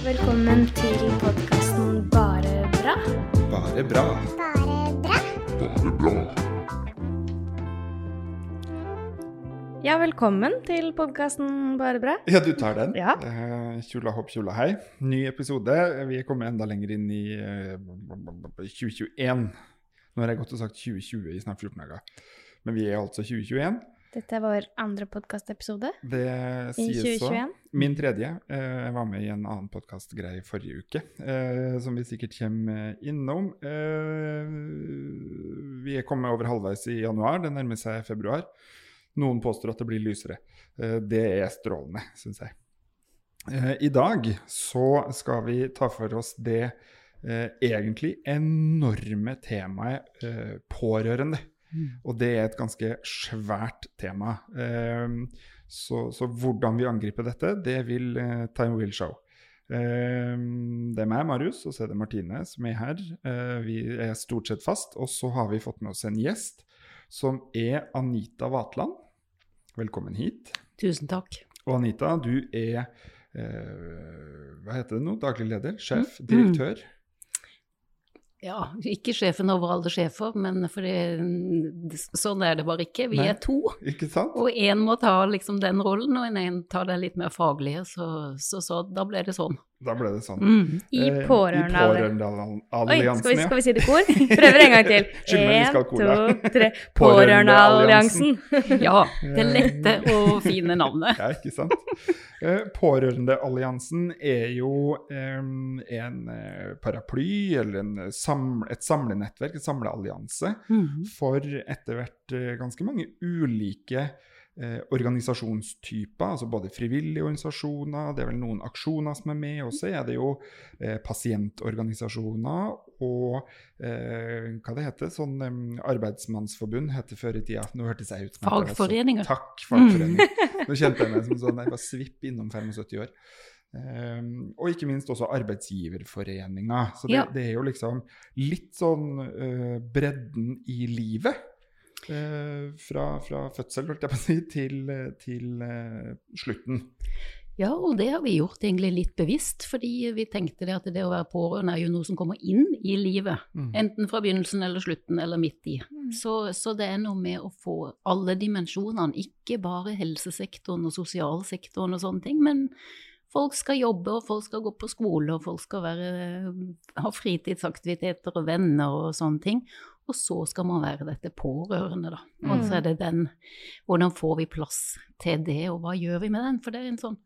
Velkommen til podkasten Bare bra. Bare bra. Bare bra. Bare bra. Ja, velkommen til podkasten Bare bra. Ja, du tar den. Ja. Kjula hopp, kjula hei. Ny episode. Vi er kommet enda lenger inn i eh, 2021. Nå har jeg gått og sagt 2020 i snart 14 dager. Men vi er altså 2021. Dette er vår andre podkastepisode i 2021. så. 2021. Min tredje. Eh, Jeg var med i en annen podkastgreie forrige uke, eh, som vi sikkert kommer innom. Eh, Vi er kommet over halvveis i januar, det nærmer seg februar. Noen påstår at det blir lysere. Det er strålende, syns jeg. I dag så skal vi ta for oss det egentlig enorme temaet pårørende. Og det er et ganske svært tema. Eh, så, så hvordan vi angriper dette, det vil eh, Time Will Show. Eh, det er meg, Marius, og så er det Martine som er her. Eh, vi er stort sett fast. Og så har vi fått med oss en gjest som er Anita Vatland. Velkommen hit. Tusen takk. Og Anita, du er eh, hva heter det nå? Daglig leder? Sjef? Mm. Ja, ikke sjefen over alle sjefer, men for det, sånn er det bare ikke. Vi Nei. er to, og én må ta liksom den rollen, og en tar det litt mer faglige, så, så, så da ble det sånn. Da ble det sånn. Mm. I Pårørendealliansen, pårørende... ja. Skal vi, skal vi si det i kor? Prøver en gang til. En, to, tre. Pårørendealliansen. Ja, det lette og fine navnet. Ja, ikke sant? Eh, Pårørendealliansen er jo eh, en eh, paraply, eller en samle, et samlenettverk, en samleallianse, Mm. for etter hvert eh, ganske mange ulike eh, organisasjonstyper, altså både frivillige organisasjoner, det er vel noen aksjoner som er med, og så er det jo eh, pasientorganisasjoner og eh, hva det heter, sånn eh, arbeidsmannsforbund heter før i tida. Nå hørtes jeg ut som så- Fagforeninger. Takk, fagforening. Nå kjente jeg meg som sånn, jeg var svipp innom 75 år. Um, og ikke minst også arbeidsgiverforeninga. Så det, Ja. det er jo liksom litt sånn uh, bredden i livet. Eh, fra, fra fødsel, holdt jeg på å si, til, til eh, slutten. Ja, og det har vi gjort egentlig litt bevisst, fordi vi tenkte det at det å være pårørende er jo noe som kommer inn i livet. Mm. Enten fra begynnelsen eller slutten eller midt i. Så, så det er noe med å få alle dimensjonene, ikke bare helsesektoren og sosialsektoren og sånne ting, men folk skal jobbe, og folk skal gå på skole, og folk skal være, ha fritidsaktiviteter og venner og sånne ting. Og så skal man være dette pårørende, da. Og så er det den Hvordan får vi plass til det, og hva gjør vi med den? For det er en sånn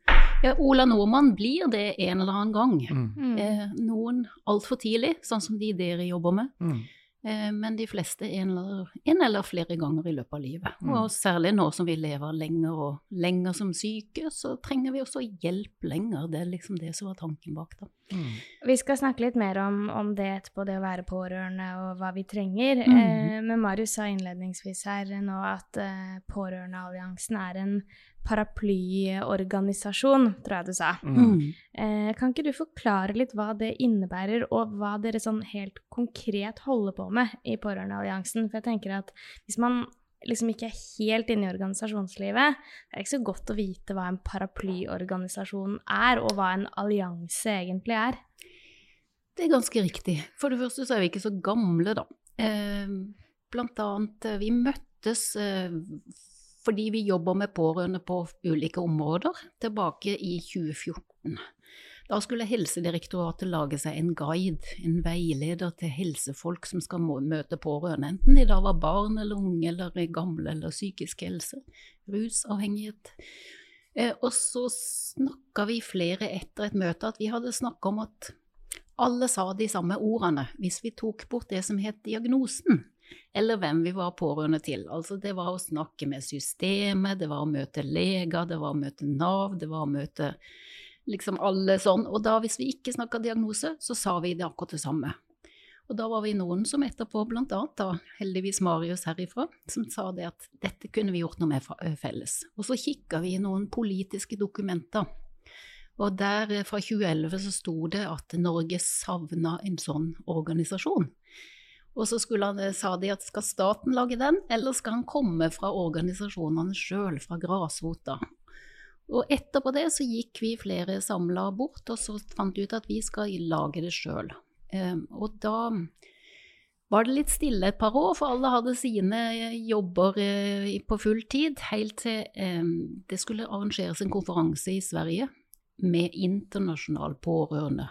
ja, Ola Nordmann blir det en eller annen gang. Mm. Mm. Eh, noen altfor tidlig, sånn som de dere jobber med. Mm. Eh, men de fleste en eller, en eller flere ganger i løpet av livet. Mm. Og særlig nå som vi lever lenger og lenger som syke, så trenger vi også hjelp lenger. Det er liksom det som var tanken bak det. Mm. Vi skal snakke litt mer om, om det etterpå, det å være pårørende og hva vi trenger. Mm. Eh, men Marius sa innledningsvis her nå at eh, Pårørendealliansen er en paraplyorganisasjon, tror jeg du sa. Mm. Eh, kan ikke du forklare litt hva det innebærer, og hva dere sånn helt konkret holder på med i Pårørendealliansen? For jeg tenker at hvis man liksom ikke er helt inne i organisasjonslivet, det er ikke så godt å vite hva en paraplyorganisasjon er, og hva en allianse egentlig er. Det er ganske riktig. For det første så er vi ikke så gamle, da. Eh, blant annet, eh, vi møttes eh, fordi vi jobber med pårørende på ulike områder, tilbake i 2014. Da skulle Helsedirektoratet lage seg en guide, en veileder til helsefolk som skal møte pårørende, enten de da var barn eller unge eller gamle eller psykisk helse, rusavhengighet. Eh, og så snakka vi flere etter et møte at vi hadde snakka om at alle sa de samme ordene hvis vi tok bort det som het diagnosen, eller hvem vi var pårørende til. Altså det var å snakke med systemet, det var å møte leger, det var å møte Nav, det var å møte liksom alle sånn. Og da hvis vi ikke snakka diagnose, så sa vi det akkurat det samme. Og da var vi noen som etterpå, blant annet da heldigvis Marius herifra, som sa det at dette kunne vi gjort noe med felles. Og så kikka vi i noen politiske dokumenter. Og der eh, fra 2011 så sto det at Norge savna en sånn organisasjon. Og så han, eh, sa de at skal staten lage den, eller skal han komme fra organisasjonene sjøl, fra grasrota? Og etterpå det så gikk vi flere samla bort, og så fant vi ut at vi skal lage det sjøl. og da var det litt stille et par år, for alle hadde sine jobber eh, på full tid, helt til eh, det skulle arrangeres en konferanse i Sverige med internasjonal pårørende.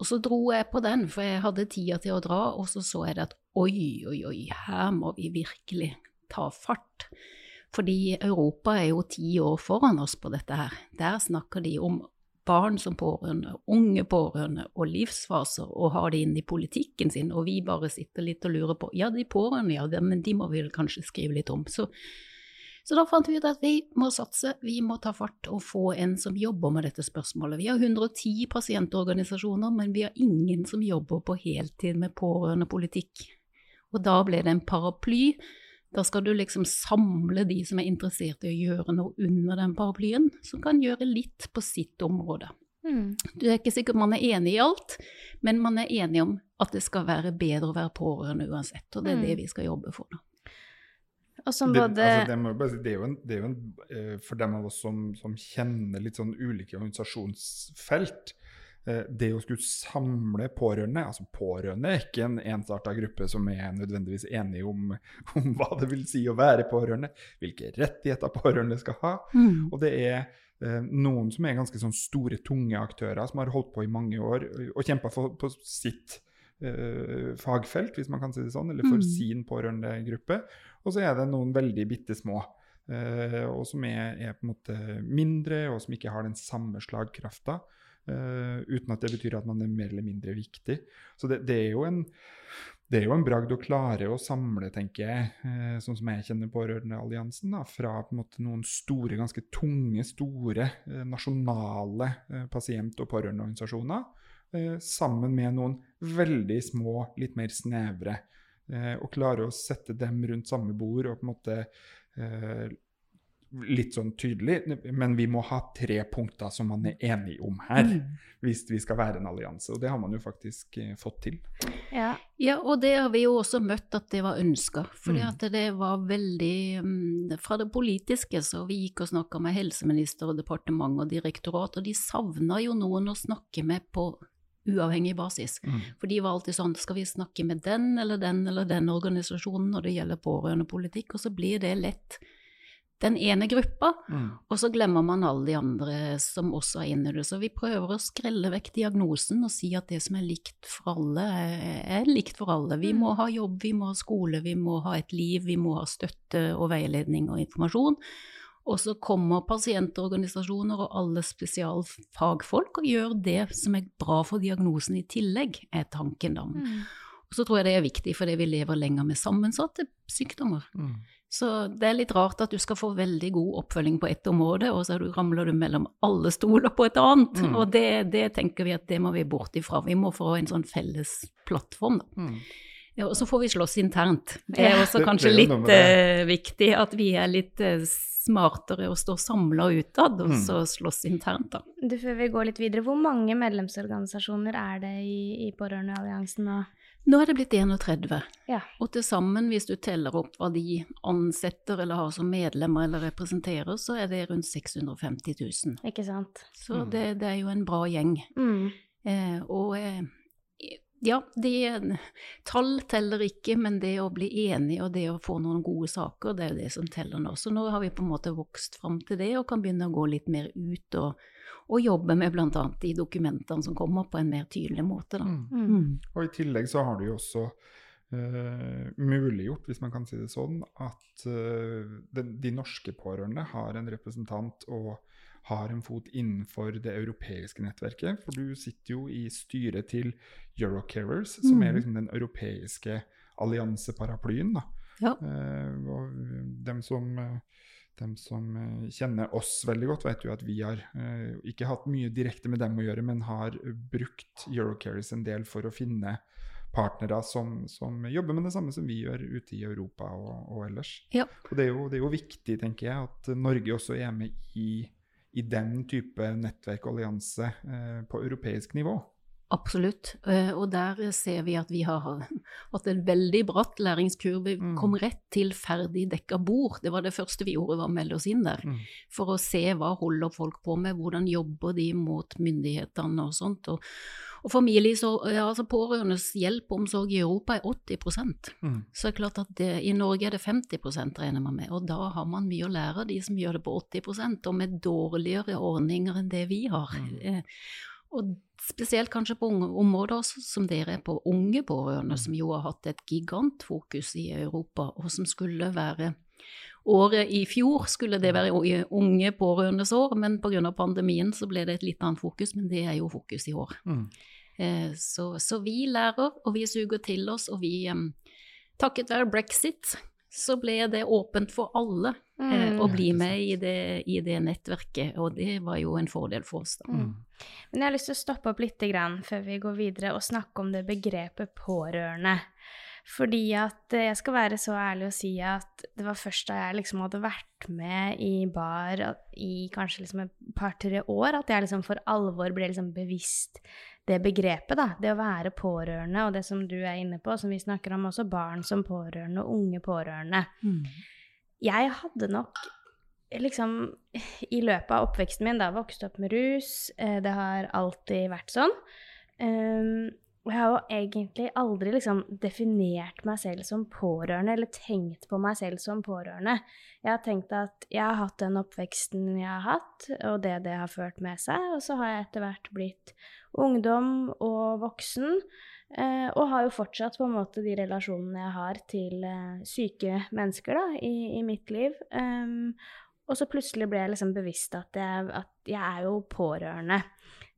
Og så dro jeg på den, for jeg hadde tida til å dra, og så så jeg det at oi, oi, oi, her må vi virkelig ta fart. Fordi Europa er jo ti år foran oss på dette her. Der snakker de om barn som pårørende, unge pårørende og livsfaser, og har det inn i politikken sin, og vi bare sitter litt og lurer på ja, de pårørende, ja, men de må vi vel kanskje skrive litt om. Så, så da fant vi ut at vi må satse, vi må ta fart og få en som jobber med dette spørsmålet. Vi har 110 pasientorganisasjoner, men vi har ingen som jobber på heltid med pårørendepolitikk. Og da ble det en paraply da skal du liksom samle de som er interessert i å gjøre noe under den paraplyen, som kan gjøre litt på sitt område. Mm. Du er ikke sikkert man er enig i alt, men man er enig om at det skal være bedre å være pårørende uansett, og det er mm. det vi skal jobbe for nå. Både... Det, altså, det, det, er jo en, det er jo en, eh, For dem av oss som, som kjenner litt sånn ulike organisasjonsfelt, det å skulle samle pårørende altså Pårørende er ikke en ensarta gruppe som er nødvendigvis enige om, om, hva det vil si å være pårørende, hvilke rettigheter pårørende skal ha. Mm. Og det er eh, noen som er ganske sånn store, tunge aktører som har holdt på i mange år og kjempa på sitt eh, fagfelt, hvis man kan si det sånn, eller for mm. sin pårørendegruppe. Og så er det noen veldig bitte små. Eh, og som er, er, på en måte mindre, og som ikke har den samme slagkrafta. Uh, uten at det betyr at man er mer eller mindre viktig. Så det, det, er, jo en, det er jo en bragd å klare å samle, tenker jeg, uh, sånn som jeg kjenner Pårørendealliansen, da, fra måte noen store, ganske tunge, store uh, nasjonale pasient- og pårørendeorganisasjoner, sammen med noen veldig små, litt mer snevre. og klare å sette dem rundt samme bord og på en måte litt sånn tydelig, men vi må ha tre punkter som man er enig om her, mm. hvis vi skal være en allianse. Og det har man jo faktisk eh, fått til. Ja. ja. og det har vi jo også møtt at det var ønska. fordi mm. det var veldig um, Fra det politiske så vi gikk og snakka med helseminister og departement og direktorat, og de savna jo noen å snakke med på uavhengig basis. Mm. For de var alltid sånn skal vi snakke med den eller den eller den organisasjonen når det gjelder pårørendepolitikk, og så blir det lett den ene gruppa, mm. og så glemmer man alle de andre som også er inne i det. Så vi prøver å skrelle vekk diagnosen og si at det som er likt for alle, er, likt for alle. Vi må mm. ha jobb, vi må ha skole, vi må ha et liv, vi må ha støtte og veiledning og informasjon. Og så kommer pasientorganisasjoner og alle spesialfagfolk og gjør det som er bra for diagnosen i tillegg, er tanken da. Mm. Og så tror jeg det er viktig fordi vi lever lenger med sammensatte sykdommer. Mm. Så det er litt rart at du skal få veldig god oppfølging på ett område, og så ramler du mellom alle stoler på et annet. Mm. Og det, det, tenker vi at det må vi bort ifra. Vi må få en sånn felles plattform, da. Mm. Ja, og så får vi slåss internt. Det er også kanskje det, det er litt uh, viktig at vi er litt uh, smartere og står samla utad, og mm. så slåss internt, da. Du, før vi går litt videre, hvor mange medlemsorganisasjoner er det i, i Pårørendealliansen nå? Nå er det blitt 31. Ja. Og til sammen, hvis du teller opp hva de ansetter eller har som medlemmer eller representerer, så er det rundt 650 000. Ikke sant. Så mm. det, det, er jo en bra gjeng. Mm. Eh, og eh, ja, de, tall teller ikke, men det å bli enig og det å få noen gode saker, det er jo det som teller nå. Så nå har vi på en måte vokst fram til det og kan begynne å gå litt mer ut og og jobbe med bl.a. de dokumentene som kommer, på en mer tydelig måte. Mm. Mm. Og I tillegg så har du jo også uh, muliggjort, hvis man kan si det sånn, at uh, de, de, norske pårørende har en representant og har en fot innenfor det europeiske nettverket. For du sitter jo i styret til Eurocarers, som mm. er liksom den europeiske allianseparaplyen. da. Ja. Uh, og dem som dem som eh, kjenner oss veldig godt, vet jo at vi har uh, ikke hatt mye direkte med dem å gjøre, men har brukt Eurocaries en del for å finne partnere som, som, jobber med det samme som vi gjør ute i Europa og, og ellers. Ja. Og det er, jo, det er, jo, viktig, tenker jeg, at Norge også er med i, i den type nettverk og allianse eh, på europeisk nivå. Absolutt, Eh, og der ser vi at vi har hatt en veldig bratt læringskurve. Vi Mm. kom rett til ferdig dekka bord. Det var det første vi gjorde, var å melde oss inn der. Mm. For å se hva holder folk på med, hvordan jobber de mot myndighetene og sånt. Og, og familie, så, ja, altså pårørendes hjelp og omsorg i Europa er 80 Mm. Så det er klart at det, i Norge er det 50% regner man med, og da har man mye å lære av de som gjør det på 80% og med dårligere ordninger enn det vi har. Mm. Eh, og spesielt kanskje på unge områder som dere er på, unge pårørende, som jo har hatt et gigantfokus i Europa, og som skulle være Året i fjor skulle det være unge pårørendes år, men pga. pandemien så ble det et litt annet fokus, men det er jo fokus i år. Mm. Eh, Så, så vi lærer, og vi suger til oss, og vi Takket være brexit så ble det åpent for alle eh, Mm. å bli med i det, i det nettverket, og det var jo en fordel for oss. da. Mm. Men jeg har lyst til å stoppe opp litt grann før vi går videre og snakke om det begrepet pårørende. Fordi at eh, jeg skal være så ærlig å si at det var først da jeg liksom hadde vært med i bar i kanskje liksom et par-tre år, at jeg liksom for alvor ble liksom bevisst det begrepet, da. Det å være pårørende, og det som du er inne på, som vi snakker om også, barn som pårørende og unge pårørende. Jeg hadde nok liksom i løpet av oppveksten min, da vokste opp med rus, eh, det har alltid vært sånn. Um, og jeg har jo egentlig aldri liksom definert meg selv som pårørende, eller tenkt på meg selv som pårørende. Jeg har tenkt at jeg har hatt den oppveksten jeg har hatt, og det det har ført med seg, og så har jeg etter hvert blitt ungdom og voksen, eh, og har jo fortsatt på en måte de relasjonene jeg har til eh, syke mennesker da, i, i mitt liv. Um, og så plutselig ble jeg liksom bevisst at jeg, at jeg er jo pårørende.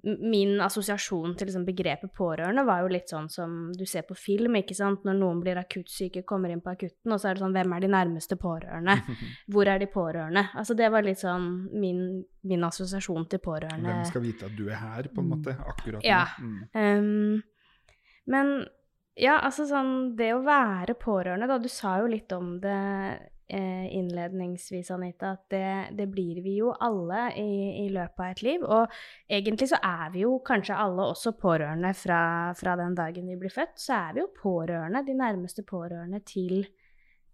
Min assosiasjon til liksom begrepet pårørende var jo litt sånn som du ser på film, ikke sant. Når noen blir akuttsyke, kommer inn på akutten, og så er det sånn Hvem er de nærmeste pårørende? Hvor er de pårørende? Altså det var litt sånn min, min assosiasjon til pårørende. Hvem skal vite at du er her, på en måte? Akkurat Ja. nå. Mm. Um, men ja, altså sånn Det å være pårørende, da. Du sa jo litt om det innledningsvis, Anita, at det, det blir vi jo alle i, i løpet av et liv. Og egentlig så er vi jo kanskje alle også pårørende fra, fra den dagen vi blir født. Så er vi jo pårørende, de nærmeste pårørende til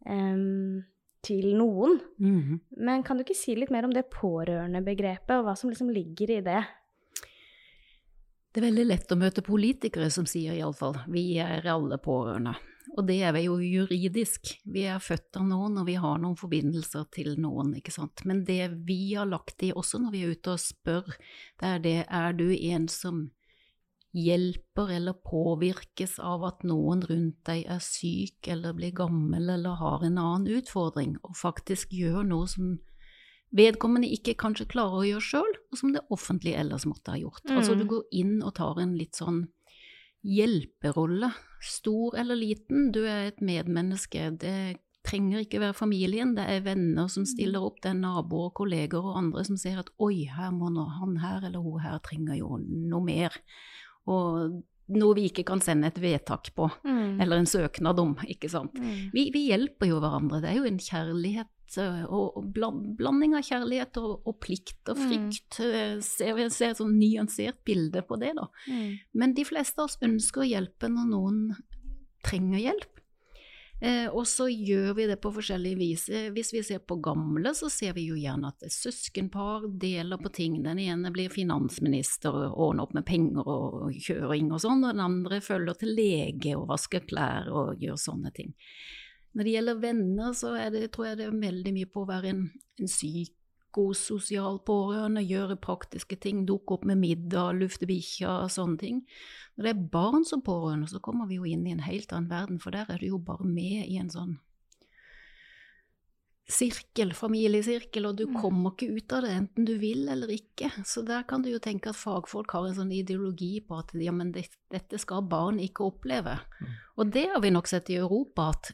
um, til noen. Mhm. Men kan du ikke si litt mer om det pårørendebegrepet, og hva som liksom ligger i det? Det er veldig lett å møte politikere som sier iallfall vi er alle pårørende. Og det er vi jo juridisk. Vi er født av noen, og vi har noen forbindelser til noen, ikke sant. Men det vi har lagt i også når vi er ute og spør, det er det er du en som hjelper eller påvirkes av at noen rundt deg er syk eller blir gammel eller har en annen utfordring, og faktisk gjør noe som vedkommende ikke kanskje klarer å gjøre sjøl, og som det offentlige ellers måtte ha gjort. Altså du Mm. går inn og tar en litt sånn hjelperolle, stor eller liten, du er et medmenneske. Det trenger ikke være familien, det er venner som stiller opp, det er naboer, kolleger og andre som ser at oi, her må han her eller hun her trenger jo noe mer. Og noe vi ikke kan sende et vedtak på, Mm. eller en søknad om, ikke sant. Mm. Vi, vi hjelper jo hverandre. Det er jo en kjærlighet og, og bland, blanding av kjærlighet og, og plikt og Mm. frykt. Mm. Ser vi ser et sånn nyansert bilde på det, da. Mm. Men de fleste av oss ønsker å hjelpe når noen trenger hjelp. Eh, og så gjør vi det på forskjellige vis. Eh, Hvis vi ser på gamle, så ser vi jo gjerne at søskenpar deler på ting. Den ene blir finansminister og ordner opp med penger og kjøring og sånn, og den andre følger til lege og vasker klær og gjør sånne ting. Når det gjelder venner, så det, tror jeg det er veldig mye på å være en, en psykososial pårørende, gjøre praktiske ting, dukke opp med middag, lufte bikkja og sånne ting. Når det er barn som pårørende, så kommer vi jo inn i en helt annen verden, for der er du jo bare med i en sånn sirkel, familiesirkel, og du Mm. kommer ikke ut av det enten du vil eller ikke. Så der kan du jo tenke at fagfolk har en sånn ideologi på at ja, men det, dette skal barn ikke oppleve. Mm. Og det har vi nok sett i Europa, at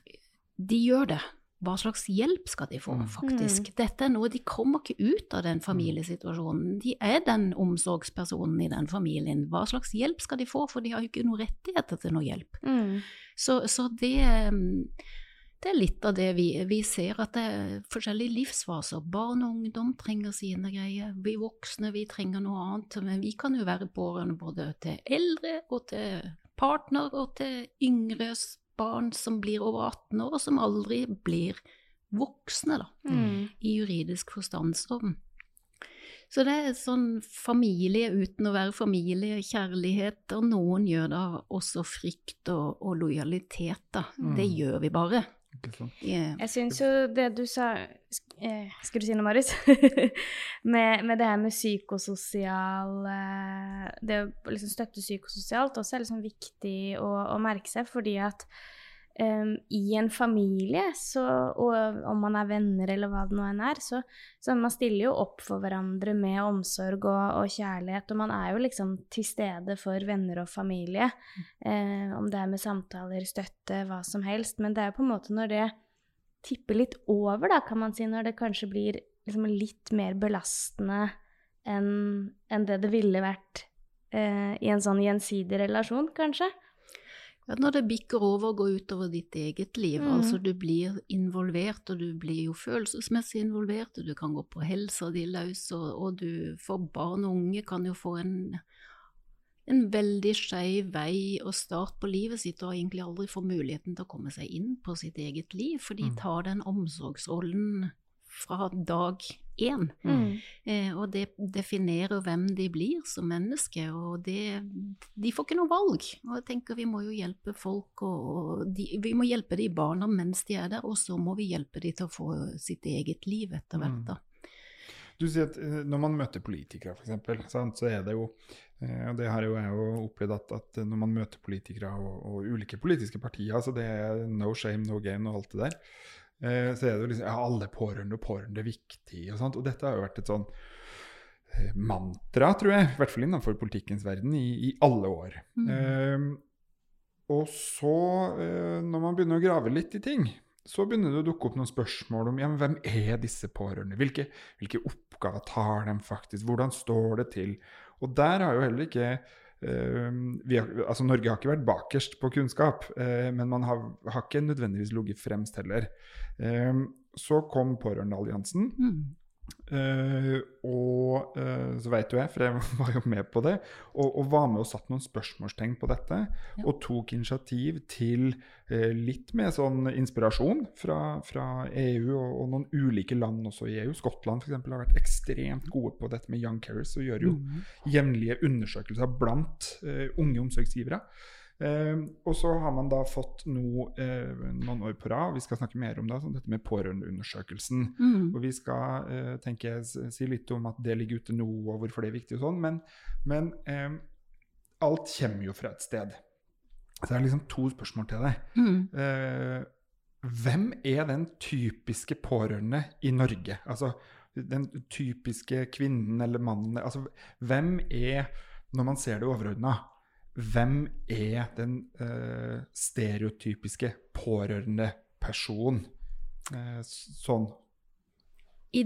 de gjør det. Hva slags hjelp skal de få, Mm. faktisk? Dette er noe, De kommer ikke ut av den familiesituasjonen. De er den omsorgspersonen i den familien. Hva slags hjelp skal de få, for de har jo ikke noen rettigheter til noe hjelp. Mm. Så, så det, mm, det er litt av det vi, vi ser, at det er forskjellige livsfaser. Barn og ungdom trenger sine greier. Vi voksne vi trenger noe annet. Men vi kan jo være pårørende både til eldre og til partner og til yngre barn som blir over 18 år, og som aldri blir voksne, da, Mm. i juridisk forstand. Så, så det er sånn familie uten å være familie, kjærlighet, og noen gjør da også frykt og, og lojalitet, da. Det Mm. gjør vi bare. Eh, Jeg syns jo det du sa eh, Skulle du si noe, Marius? med, med det her med psykososial eh, Det å liksom støtte psykososialt også er liksom viktig å, å merke seg, fordi at em, i en familie, så, og om man er venner eller hva det nå enn er, så, så man stiller jo opp for hverandre med omsorg og, og kjærlighet, og man er jo liksom til stede for venner og familie. Um, om det er med samtaler, støtte, hva som helst. Men det er jo på en måte når det tipper litt over, da, kan man si, når det kanskje blir liksom litt mer belastende enn en det det ville vært eh, i en sånn gjensidig relasjon, kanskje. Ja, når det bikker over og går utover ditt eget liv, Mm. altså du blir involvert, og du blir jo følelsesmessig involvert, og du kan gå på helsa di løs, og, og du for barn og unge kan jo få en, en veldig skeiv vei og start på livet sitt, og egentlig aldri få muligheten til å komme seg inn på sitt eget liv, for de Mm. tar den omsorgsrollen fra dag én. Mm. Eh, og det definerer hvem de blir som mennesker, og det, de får ikke noe valg. Og jeg tenker vi må jo hjelpe folk, og, de, vi må hjelpe de barna mens de er der, og så må vi hjelpe de til å få sitt eget liv etter hvert. Mm. da. Du sier at eh, når man møter politikere, f.eks., så er det jo eh, Og det har jo jeg jo opplevd at, at når man møter politikere og, og ulike politiske partier, så det er no shame, no game og alt det der, så er det jo liksom ja, alle pårørende og pårørende er viktig og sånt. Og dette har jo vært et sånn eh, mantra, tror jeg, i hvert fall innenfor politikkens verden, i, i alle år. Mm. Eh, og så, eh, når man begynner å grave litt i ting, så begynner det å dukke opp noen spørsmål om ja, men hvem er disse pårørende? Hvilke, hvilke oppgaver tar de faktisk? Hvordan står det til? Og der har jo heller ikke eh, har, altså Norge har ikke vært bakerst på kunnskap, eh, men man har, har ikke nødvendigvis ligget fremst heller. Eh, så kom Pårørendealliansen, Mm. Eh, og uh, så vet jo jeg, for jeg var jo med på det, og, og var med og satt noen spørsmålstegn på dette. Ja. Og tok initiativ til uh, litt mer sånn inspirasjon fra, fra EU og, og noen ulike land også i EU. Skottland f.eks. har vært ekstremt gode på dette med young carers og gjør jo Mm. jevnlige undersøkelser blant unge omsorgsgivere. Eh, og så har man da fått noe eh, noen år på rad, vi skal snakke mer om det, sånn dette med pårørendeundersøkelsen. Mm. Og vi skal eh, tenker si litt om at det ligger ute nå, og hvorfor det er viktig og sånn, men, men eh, alt kommer jo fra et sted. Så det er liksom to spørsmål til deg. Mm. Eh, hvem er den typiske pårørende i Norge? Altså den typiske kvinnen eller mannen altså, Hvem er, når man ser det overordna, hvem er den uh, stereotypiske pårørende personen? Uh, sånn I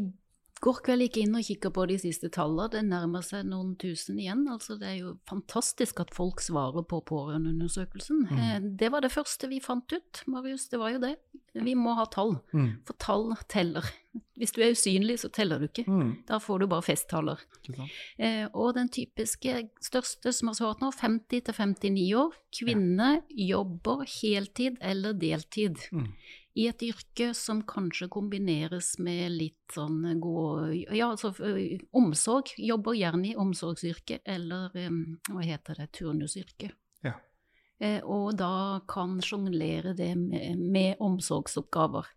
går kveld gikk inn og kikka på de siste tallene. Det nærmer seg noen tusen igjen. Altså, det er jo fantastisk at folk svarer på pårørendeundersøkelsen. Mm. Eh, Det var det første vi fant ut, Marius. Det var jo det. Vi må ha tall. mm. For tall teller. Hvis du er usynlig, så teller du ikke. Mm. Da får du bare festtaller. Eh, og den typiske største som har svart nå, 50 til 59 år, kvinne jobber heltid eller deltid. I et yrke som kanskje kombineres med litt sånn god Ja, altså omsorg. Jobber gjerne i omsorgsyrke eller hva heter det, turnusyrke. Ja. Eh, og da kan sjonglere det med, med omsorgsoppgaver.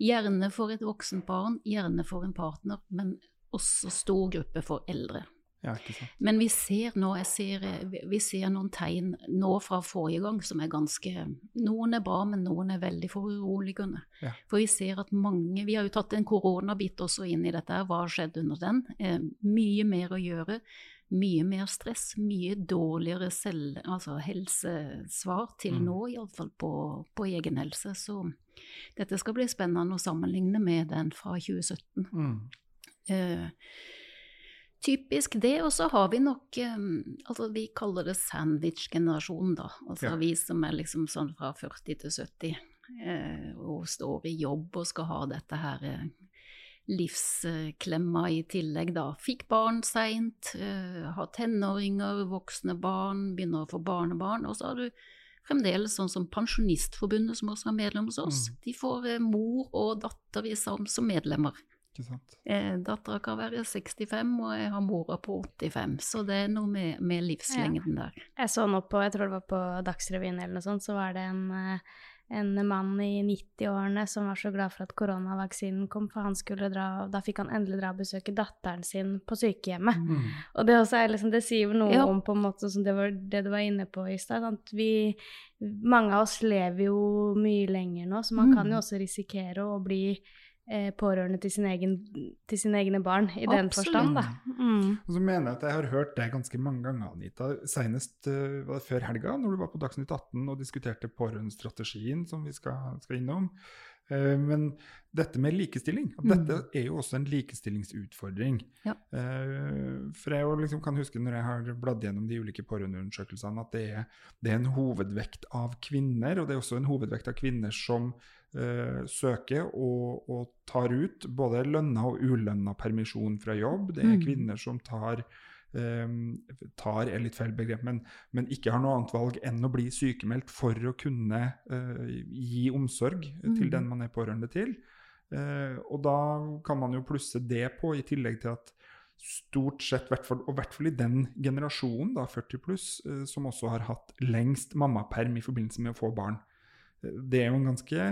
Gjerne for et voksen barn, gjerne for en partner, men også stor gruppe for eldre. Ja. Men vi ser nå jeg ser, vi ser noen tegn nå fra forrige gang som er ganske Noen er bra, men noen er veldig foruroligende. Ja. For vi ser at mange Vi har jo tatt en koronabit også inn i dette. Hva har skjedd under den? Eh, mye mer å gjøre. Mye mer stress. Mye dårligere selv, altså helsesvar til Mm. nå, iallfall på, på egen helse. Så dette skal bli spennende å sammenligne med den fra 2017. Mm. Eh, typisk det, og så har vi nok um, Altså, vi kaller det sandwich-generasjonen, da. Altså Ja. vi som er liksom sånn fra 40 til 70. eh, og står i jobb og skal ha dette her eh, livsklemma i tillegg, da. Fikk barn seint, eh, har tenåringer, voksne barn, begynner å få barnebarn. Og så har du fremdeles sånn som Pensjonistforbundet, som også er medlem hos oss. Mm. De får eh, mor og datter som medlemmer. Ikke sant? Eh, Dattera kan være 65, og jeg har mora på 85. Så det er noe med, med livslengden der. Jeg så nå på, jeg tror det var på Dagsrevyen eller noe sånt, så var det en, eh, en mann i 90-årene som var så glad for at koronavaksinen kom, for han skulle dra, da fikk han endelig dra og besøke datteren sin på sykehjemmet. Mm. Og det, også er liksom, det sier noe Ja. om på en måte som det, var, det du var inne på i stad. Vi, mange av oss lever jo mye lenger nå, så man kan Mm. jo også risikere å bli eh, pårørende til, sin egen, til sine egne barn i den Absolutt. forstand, da. Mm. Og så mener jeg at jeg har hørt deg ganske mange ganger, Anita. Senest uh, var det før helga, når du var på Dagsnytt 18 og diskuterte pårørendestrategien som vi skal, skal innom. Eh, Men dette med likestilling, at dette Mm. er jo også en likestillingsutfordring. Ja. Eh, For jeg liksom kan huske når jeg har bladd gjennom de ulike pårørendeundersøkelsene, at det er, det er en hovedvekt av kvinner, og det er også en hovedvekt av kvinner som uh, søker og, og tar ut både lønna og ulønna permisjon fra jobb. Det er Mm. kvinner som tar tar er litt feil begrep, men, men ikke har noe annet valg enn å bli sykemeldt for å kunne eh, gi omsorg til Mm. den man er pårørende til. Eh, og da kan man jo plusse det på, i tillegg til at stort sett, og i hvert fall i den generasjonen, da, 40 pluss, eh, som også har hatt lengst mammaperm i forbindelse med å få barn. Det er jo en ganske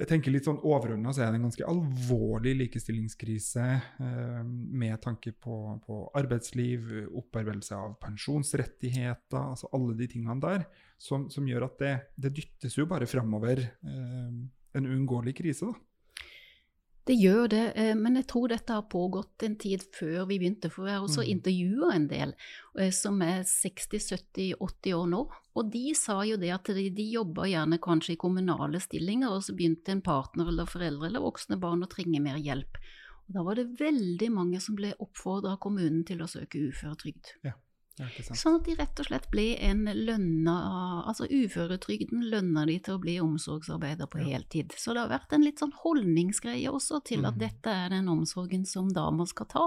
jeg tenker litt sånn overordna så er det en ganske alvorlig likestillingskrise eh, med tanke på, på arbeidsliv, opparbeidelse av pensjonsrettigheter, altså alle de tingene der, som, som gjør at det, det dyttes jo bare framover eh, en uunngåelig krise, da. Det gjør det, eh, men jeg tror dette har pågått en tid før vi begynte, for jeg har også Mm. intervjua en del eh, som er 60-70-80 år nå, og de sa jo det at de, de jobba gjerne kanskje i kommunale stillinger, og så begynte en partner eller foreldre eller voksne barn å trenge mer hjelp. Og da var det veldig mange som ble oppfordra av kommunen til å søke uføretrygd. Ja? Sånn at de rett og slett ble en lønna Altså uføretrygden lønna de til å bli omsorgsarbeider på Ja. heltid. Så det har vært en litt sånn holdningsgreie også til at mm. dette er den omsorgen som damer skal ta.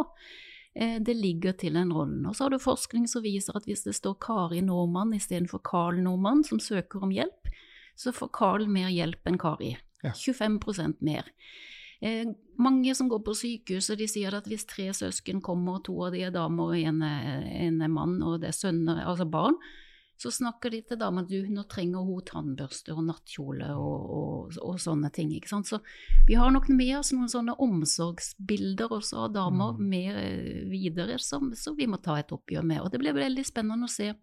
Eh, Det ligger til den rollen. Og så har du forskning som viser at hvis det står Kari Nordmann istedenfor Carl Nordmann som søker om hjelp, så får Carl mer hjelp enn Kari. Ja. 25% mer. Eh, mange som går på sykehus, og de sier at hvis tre søsken kommer, to av de er damer og en er, en mann, og det er sønner, altså barn, så snakker de til dama du, nå trenger hun tannbørste og nattkjole og, og, og sånne ting. ikke sant? Så vi har nok med oss noen sånne omsorgsbilder også av damer Mm. med eh, videre som, som vi må ta et oppgjør med. Og det blir veldig spennende å se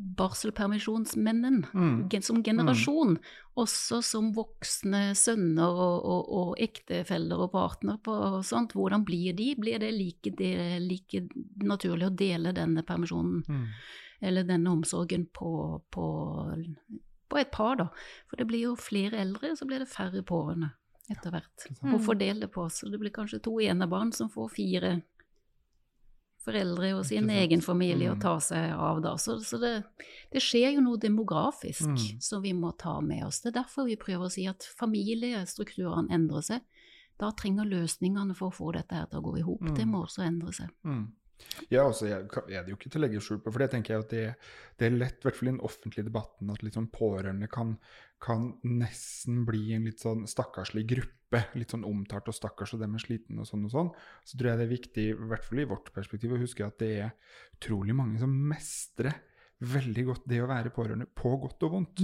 barselpermisjonsmennene Mm. som generasjon, også som voksne sønner og, og, og ektefeller og partner på og sånt. Hvordan blir de? Blir det like, de, like naturlig å dele denne permisjonen Mm. eller denne omsorgen på, på, på et par, da? For det blir jo flere eldre, så blir det færre pårørende etter hvert. Sant? Fordele på, så det blir kanskje to enebarn som får fire foreldre og sin egen familie å Mm. ta seg av da. Så, så det, det skjer jo noe demografisk Mm. som vi må ta med oss. Det er derfor vi prøver å si at familiestrukturene endrer seg. Da trenger løsningene for å få dette her til å gå i hop. Mm. Det må også endre seg. Mm. Ja, også er er det jo ikke til å legge skjul på, for det tenker jeg at det, det er lett, i hvert fall i den offentlige debatten, at liksom pårørende kan, kan nesten bli en litt sånn stakkarslig gruppe, litt sånn omtalt og stakkars og dem er sliten og sånn og sånn. Så tror jeg det er viktig, i hvert fall i vårt perspektiv, å huske at det er utrolig mange som mestrer veldig godt det å være pårørende, på godt og vondt.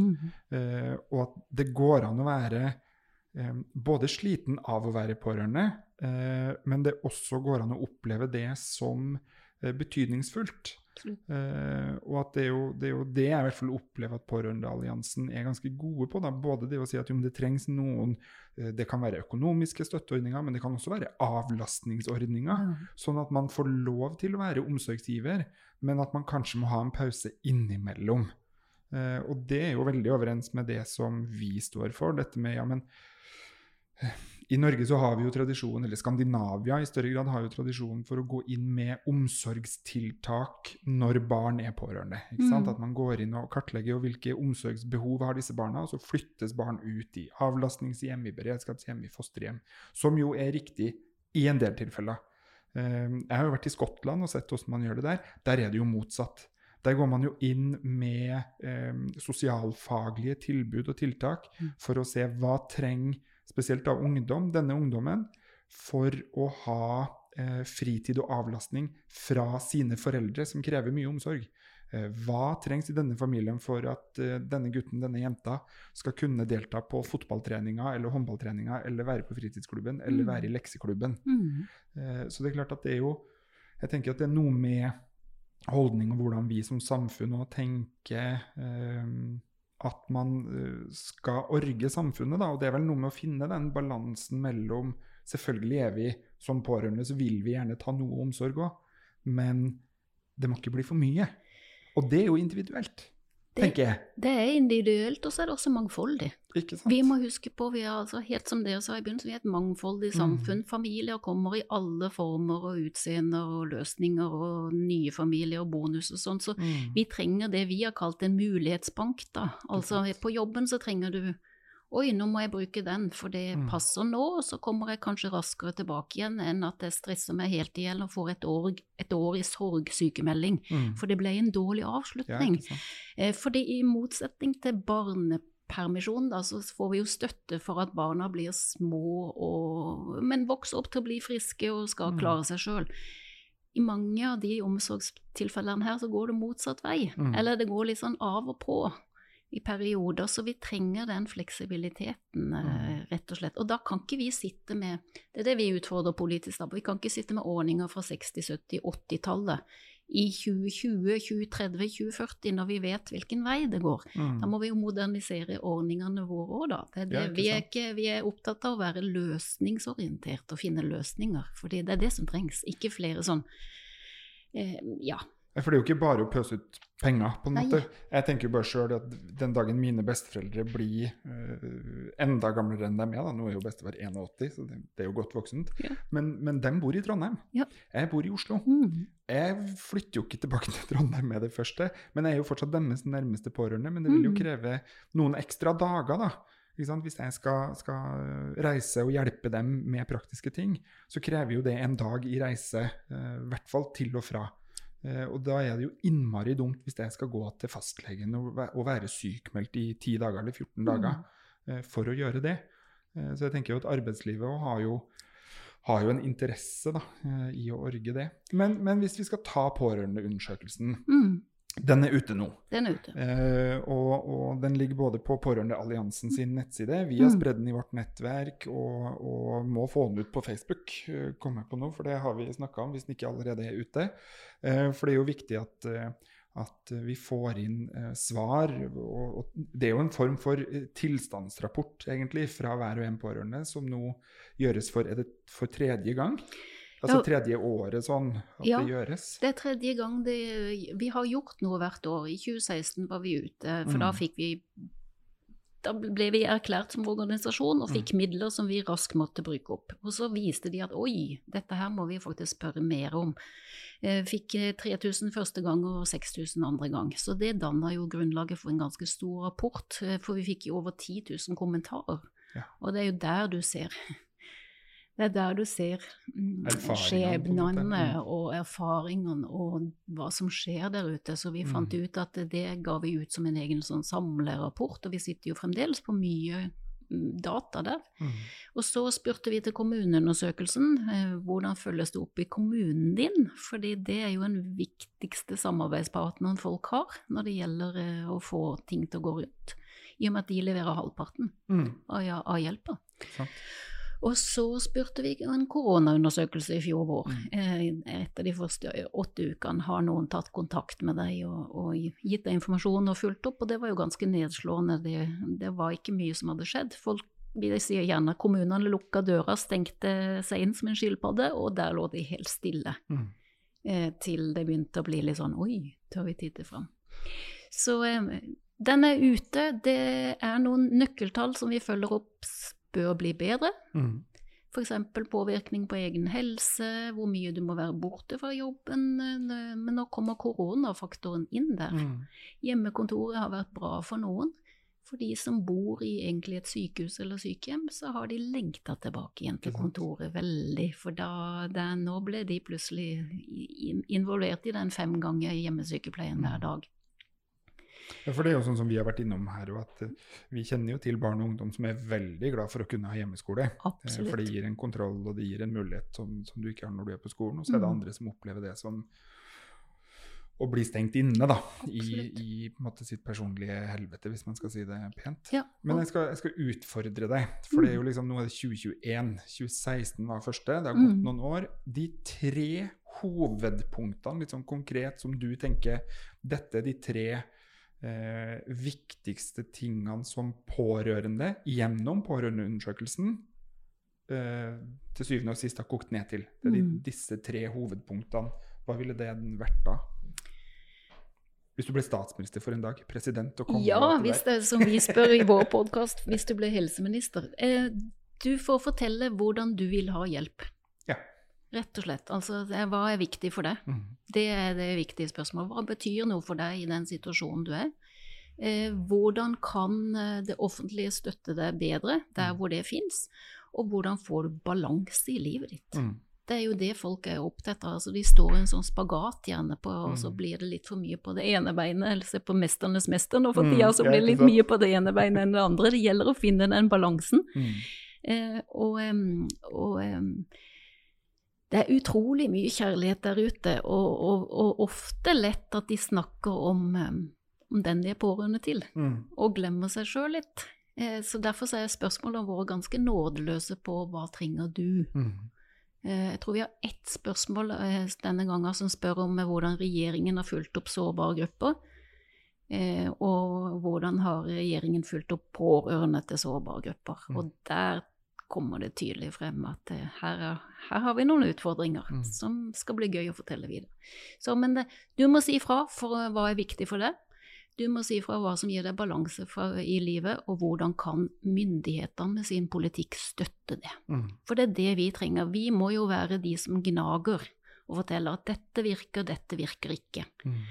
Eh, og at det går an å være eh, både sliten av å være pårørende, men det også går an å oppleve det som eh, betydningsfullt. Eh, og at det er, jo, det er jo det jeg i hvert fall opplever at Pårørendealliansen er ganske gode på. Da. Både det å si at jo, det trengs noen eh, Det kan være økonomiske støtteordninger, men det kan også være avlastningsordninger. Sånn at man får lov til å være omsorgsgiver, men at man kanskje må ha en pause innimellom. Eh, og det er jo veldig overens med det som vi står for. Dette med ja, men eh, I Norge så har vi jo tradisjon, eller Skandinavia i større grad har jo tradisjon for å gå inn med omsorgstiltak når barn er pårørende. Mm. At man går inn og kartlegger jo hvilke omsorgsbehov har disse barna, og så flyttes barn ut i avlastningshjem, i beredskapshjem, i fosterhjem. Som jo er riktig i en del tilfeller. Eh, Jeg har jo vært i Skottland og sett hvordan man gjør det der. Der er det jo motsatt. Der går man jo inn med eh, sosialfaglige tilbud og tiltak Mm. for å se hva trenger spesielt av ungdom, denne ungdommen, for å ha eh, fritid og avlastning fra sine foreldre, som krever mye omsorg. Eh, hva trengs i denne familien for at eh, denne gutten, denne jenta, skal kunne delta på fotballtreninga eller håndballtreninga, eller være på fritidsklubben, eller Mm. være i lekseklubben? Mm. Eh, Så det er klart at det er jo Jeg tenker at det er noe med holdning og hvordan vi som samfunn tenker eh, at man eh, skal orge samfunnet, da. Og det er vel noe med å finne den balansen mellom Selvfølgelig er vi som pårørende, så vil vi gjerne ta noe omsorg òg, men det må ikke bli for mye. Og det er jo individuelt, tenker jeg. Det er individuelt, og så er det også mangfoldig. Vi må huske på, vi er altså, helt som dere sa i begynnelsen, vi er et mangfoldig Mm. samfunn. Familier kommer i alle former og utseender og løsninger og nye familier og bonus og sånn. Så Mm. vi trenger det vi har kalt en mulighetsbank, da. Altså på jobben så trenger du Oi, nå må jeg bruke den, for det Mm. passer nå, og så kommer jeg kanskje raskere tilbake igjen enn at jeg stresser meg helt i hjel og får et år, et år i sorgsykemelding. Mm. For det ble en dårlig avslutning. Ja? Eh, Fordi i motsetning til barnepermisjon, da, så får vi jo støtte for at barna blir små, og, men vokser opp til å bli friske og skal Mm. klare seg sjøl. I mange av de omsorgstilfellene her så går det motsatt vei. Mm. Eller det går litt sånn av og på i perioder, så vi trenger den fleksibiliteten, eh, Mm. rett og slett. Og da kan ikke vi sitte med Det er det vi utfordrer politisk da. Vi kan ikke sitte med ordninger fra 60-, 70-, 80-tallet i 2020, 2030, 2040, når vi vet hvilken vei det går. Mm. Da må vi jo modernisere ordningene våre òg, da. Det er det. Ja, vi, er ikke, vi er opptatt av å være løsningsorientert og finne løsninger, fordi det er det som trengs. Ikke flere sånn eh, Ja. For det er jo ikke bare å pøse ut penger, på en Nei. måte. Jeg tenker jo bare sjøl at den dagen mine besteforeldre blir uh, enda gamlere enn de er, da, nå er jo bestefar 81, så det, det er jo godt voksent, Ja. men, men de bor i Trondheim. Ja. Jeg bor i Oslo. Mm. Jeg flytter jo ikke tilbake til Trondheim med det første, men jeg er jo fortsatt deres nærmeste pårørende. Men det vil jo Mm. kreve noen ekstra dager, da. Ikke sant? Hvis jeg skal, skal reise og hjelpe dem med praktiske ting, så krever jo det en dag i reise, i uh, hvert fall til og fra. Eh, og da er det jo innmari dumt hvis jeg skal gå til fastlegen og, væ- og være sykmeldt i 10 dager eller 14 dager mm. for å gjøre det. Eh, så jeg tenker jo at arbeidslivet har jo har jo en interesse da, i å orge det. Men, men hvis vi skal ta pårørendeundersøkelsen, Mm. Den er ute nå. Den er ute. Eh, og, og den ligger både på Pårørendealliansen sin nettside. Vi har Mm. spredd den i vårt nettverk og, og må få den ut på Facebook. eh, Kom på noe, for det har vi snakka om hvis den ikke allerede er ute. Eh, for det er jo viktig at, eh, at vi får inn eh, svar. Og, og det er jo en form for eh, tilstandsrapport egentlig fra hver og en pårørende, som nå gjøres for, for tredje gang. Altså tredje året sånn at Ja. det gjøres. Det er tredje gang det Vi har gjort noe hvert år. I 2016 var vi ute, for da Mm. fikk vi da ble vi erklært som organisasjon og Mm. fikk midler som vi raskt måtte bruke opp. Og så viste de at oi, dette her må vi faktisk spørre mer om. Eh, Fikk eh, 3000 første gang og 6000 andre gang. Så det danna jo grunnlaget for en ganske stor rapport, eh, for vi fikk jo over 10 000 kommentarer. Ja. Og det er jo der du ser Det er der du ser mm, skjebnene Mm. og erfaringene og hva som skjer der ute. Så vi fant Mm. ut at det ga vi ut som en egen sånn samlerapport, og vi sitter jo fremdeles på mye data der. Mm. Og så spurte vi til kommuneundersøkelsen eh, hvordan følges det opp i kommunen din, fordi det er jo den viktigste samarbeidspartneren folk har når det gjelder eh, å få ting til å gå rundt, i og med at de leverer halvparten Mm. av, av hjelpa. Sant. Og så spurte vi en koronaundersøkelse i fjor vår. Mm. Eh, Etter de første åtte ukene har noen tatt kontakt med deg og, og gitt deg informasjon og fulgt opp, og det var jo ganske nedslående. Det, det var ikke mye som hadde skjedd. Folk vi sier gjerne at kommunene lukka døra, stengte seg inn som en skilpadde, og der lå de helt stille. Mm. Eh, til det begynte å bli litt sånn oi, tør vi titte fram. Så eh, den er ute. Det er noen nøkkeltall som vi følger opp bør bli bedre. Mm. F.eks. påvirkning på egen helse, hvor mye du må være borte fra jobben. eh, Men nå kommer koronafaktoren inn der. Mm. Hjemmekontoret har vært bra for noen. For de som bor i egentlig et sykehus eller sykehjem, så har de lengta tilbake igjen til kontoret veldig. For da, da, nå ble de plutselig involvert i den fem ganger hjemmesykepleien hver Mm. dag. Ja, for det er jo sånn som vi har vært innom her, at eh, vi kjenner jo til barn og ungdom som er veldig glad for å kunne ha hjemmeskole. Absolutt. For det gir en kontroll, og det gir en mulighet som, som du ikke har når du er på skolen. Og så er det Mm. andre som opplever det som å bli stengt inne, da. I, Absolutt. i en måte, sitt personlige helvete, hvis man skal si det pent. Ja, Men jeg skal, jeg skal utfordre deg, for det er jo Mm. liksom, nå er det 2021. 2016 var første. Det har gått Mm. noen år. De tre hovedpunktene, litt sånn konkret, som du tenker dette er de tre eh, viktigste tingene som pårørende gjennom pårørendeundersøkelsen eh, til syvende og sist har kokt ned til. Det er de, Mm. disse tre hovedpunktene. Hva ville det vært da? Hvis du ble statsminister for en dag, president og konge Ja, hvis det er som vi spør i vår podkast, hvis du ble helseminister. Eh, du får fortelle hvordan du vil ha hjelp. Rett og slett. Altså, hva er viktig for deg? Mm. Det er det viktige spørsmålet. Hva betyr noe for deg i den situasjonen du er? Eh, hvordan kan eh, det offentlige støtte deg bedre der Mm. hvor det fins? Og hvordan får du balanse i livet ditt? Mm. Det er jo det folk er opptatt av. Altså, de står i en sånn spagat gjerne på, og så Mm. blir det litt for mye på det ene beinet. Eller se på 'Mesternes mester' nå for Mm, tida, så blir det litt mye på det ene beinet enn det andre. Det gjelder å finne den balansen. Mm. Eh, og og, og det er utrolig mye kjærlighet der ute, og, og, og ofte lett at de snakker om, om den de er pårørende til, mm. og glemmer seg sjøl litt. Eh, så derfor så er spørsmålene våre ganske nådeløse på hva trenger du? Mm. Eh, Jeg tror vi har ett spørsmål eh, denne gangen som spør om hvordan regjeringen har fulgt opp sårbare grupper. eh, Og hvordan har regjeringen fulgt opp pårørende til sårbare grupper. Mm. Og der kommer det tydelig frem at eh, her, er, her har vi noen utfordringer Mm. som skal bli gøy å fortelle videre. Så, men det, du må si fra for eh, hva er viktig for deg. Du må si fra hva som gir deg balanse for, i livet, og hvordan kan myndighetene med sin politikk støtte det. Mm. For det er det vi trenger. Vi må jo være de som gnager og forteller at dette virker, dette virker ikke. Mhm.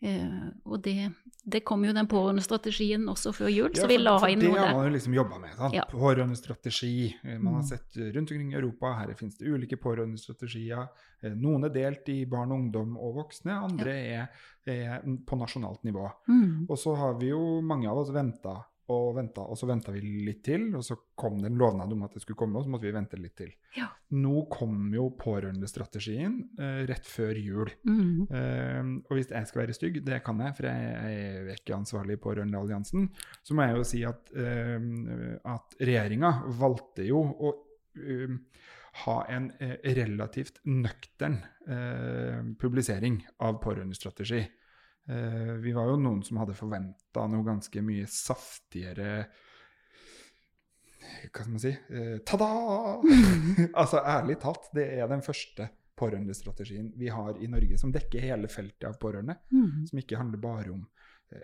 Eh, og det, det kom jo den pårørendestrategien også før jul, Ja, så vi la inn det har man jo liksom jobba med. Ja. Pårørendestrategi. Eh, Man har Mm. sett eh, rundt omkring i Europa, her finnes det ulike pårørendestrategier. Noen er delt i barn og ungdom og voksne, andre er, er på nasjonalt nivå. Mm. Og så har vi jo mange av oss venta og venta, og så venta vi litt til, og så kom det en lovnad om at det skulle komme, og så måtte vi vente litt til. Ja. Nå kom jo pårørendestrategien eh, rett før jul. Mm. Eh, og hvis jeg skal være stygg, det kan jeg, for jeg, jeg er ikke ansvarlig i Pårørendealliansen, så må jeg jo si at, eh, at regjeringa valgte jo å uh, ha en eh, relativt nøktern eh, publisering av pårørendestrategi. Eh, vi var jo noen som hadde forventa noe ganske mye saftigere Hva skal man si? Eh, Ta-da! altså ærlig talt, det er den første pårørendestrategien vi har i Norge som dekker hele feltet av pårørende. Mm. Som ikke handler bare om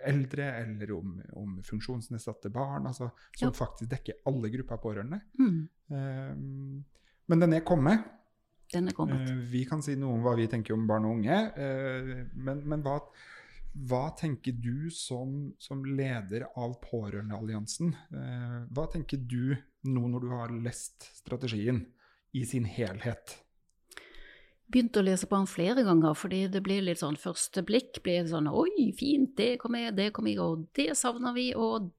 eldre eller om, om funksjonsnedsatte barn. altså Som Ja. faktisk dekker alle grupper av pårørende. Mm. Eh, men den er kommet. Den er kommet. Eh, vi kan si noe om hva vi tenker om barn og unge. eh, men men hva, hva tenker du som, som leder av Pårørendealliansen? Eh, hva tenker du nå når du har lest strategien i sin helhet? Begynte å lese på den flere ganger, fordi det blir litt sånn første blikk blir det sånn Oi, fint, det kom jeg, det kom jeg, og det savner vi, og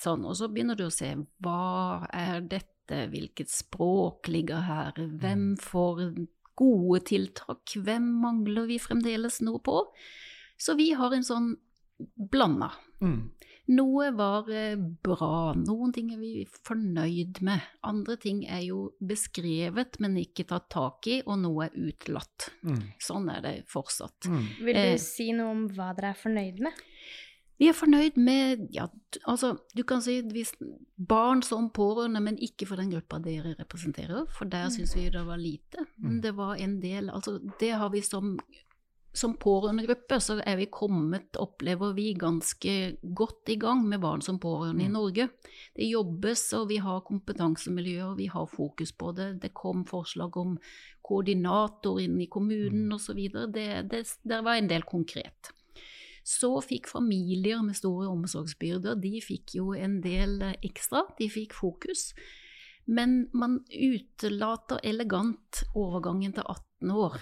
sånn. Og så begynner du å se hva er dette, hvilket språk ligger her, hvem får gode tiltak, hvem mangler vi fremdeles noe på? Så vi har en sånn blanda. Mm. Noe var eh, bra, noen ting er vi fornøyd med. Andre ting er jo beskrevet, men ikke tatt tak i, og noe er utelatt. Mm. Sånn er det fortsatt. Mm. Vil Eh. du si noe om hva dere er fornøyd med? Vi er fornøyd med ja, altså, du kan si hvis barn som pårørende, men ikke for den gruppa dere representerer, for der Mm. syns vi det var lite. Men Mm. det var en del Altså, det har vi som som pårørendegruppe så er vi kommet, opplever vi, ganske godt i gang med barn som pårørende i Mm. Norge. Det jobbes, og vi har kompetansemiljøer, vi har fokus på det. Det kom forslag om koordinator inn i kommunen Mm. osv. Det, det, det var en del konkret. Så fikk familier med store omsorgsbyrder, de fikk jo en del eh, ekstra, de fikk fokus. Men man utelater elegant overgangen til 18 år.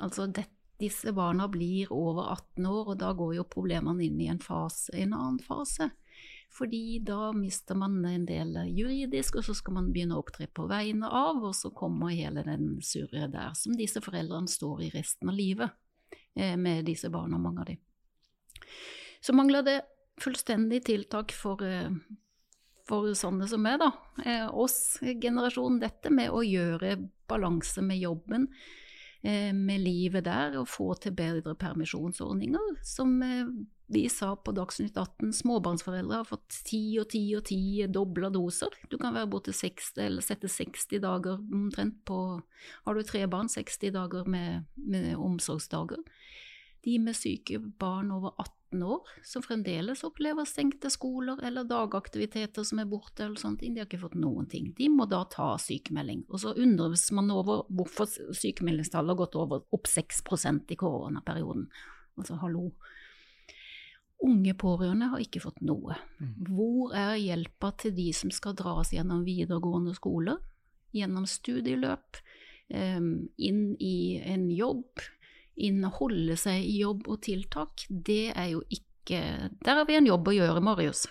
Altså det, disse barna blir over 18 år, og da går jo problemene inn i en, fase, en annen fase. Fordi da mister man en del juridisk, og så skal man begynne å opptre på vegne av, og så kommer hele den surret der som disse foreldrene står i resten av livet eh, med disse barna, mange av de. Så mangler det fullstendig tiltak for, eh, for sånne som meg, da. Eh, oss, generasjonen, dette med å gjøre balanse med jobben, med livet der, og få til bedre permisjonsordninger. Som eh, vi sa på Dagsnytt 18, småbarnsforeldre har fått 10 og 10 og 10 dobla doser. Du kan være borte 60, eller sette 60 dager omtrent på Har du tre barn, 60 dager med, med omsorgsdager. De med syke barn over 18 år, som fremdeles opplever stengte skoler eller dagaktiviteter som er borte, eller ting, de har ikke fått noen ting. De må da ta sykemelding. Og så undres man over hvorfor sykemeldingstallet har gått over opp 6% i koronaperioden. Altså, hallo. Unge pårørende har ikke fått noe. Hvor er hjelpa til de som skal dras gjennom videregående skole, gjennom studieløp, eh, inn i en jobb, inn og holde seg i jobb og tiltak? Det er jo ikke Der har vi en jobb å gjøre, Marius.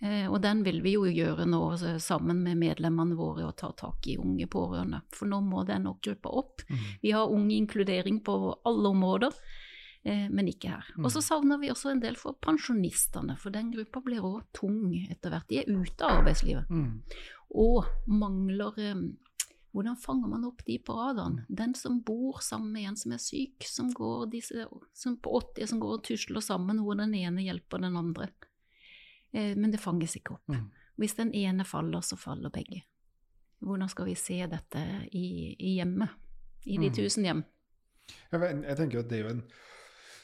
Eh, Og den vil vi jo gjøre nå eh, sammen med medlemmene våre og ta tak i unge pårørende. For nå må den gruppa opp. Mm. Vi har ung inkludering på alle områder, eh, men ikke her. Og så savner vi også en del for pensjonistene, for den gruppa blir òg tung etter hvert. De er ute av arbeidslivet Mm. og mangler eh, Hvordan fanger man opp de på radaren? Den som bor sammen med en som er syk, som går disse, som på 80 som går og tusler sammen, hvor den ene hjelper den andre. Eh, men det fanges ikke opp. Mm. Hvis den ene faller, så faller begge. Hvordan skal vi se dette i, i hjemmet? I de Mm. tusen hjem? Jeg, vet- jeg tenker at det er jo en,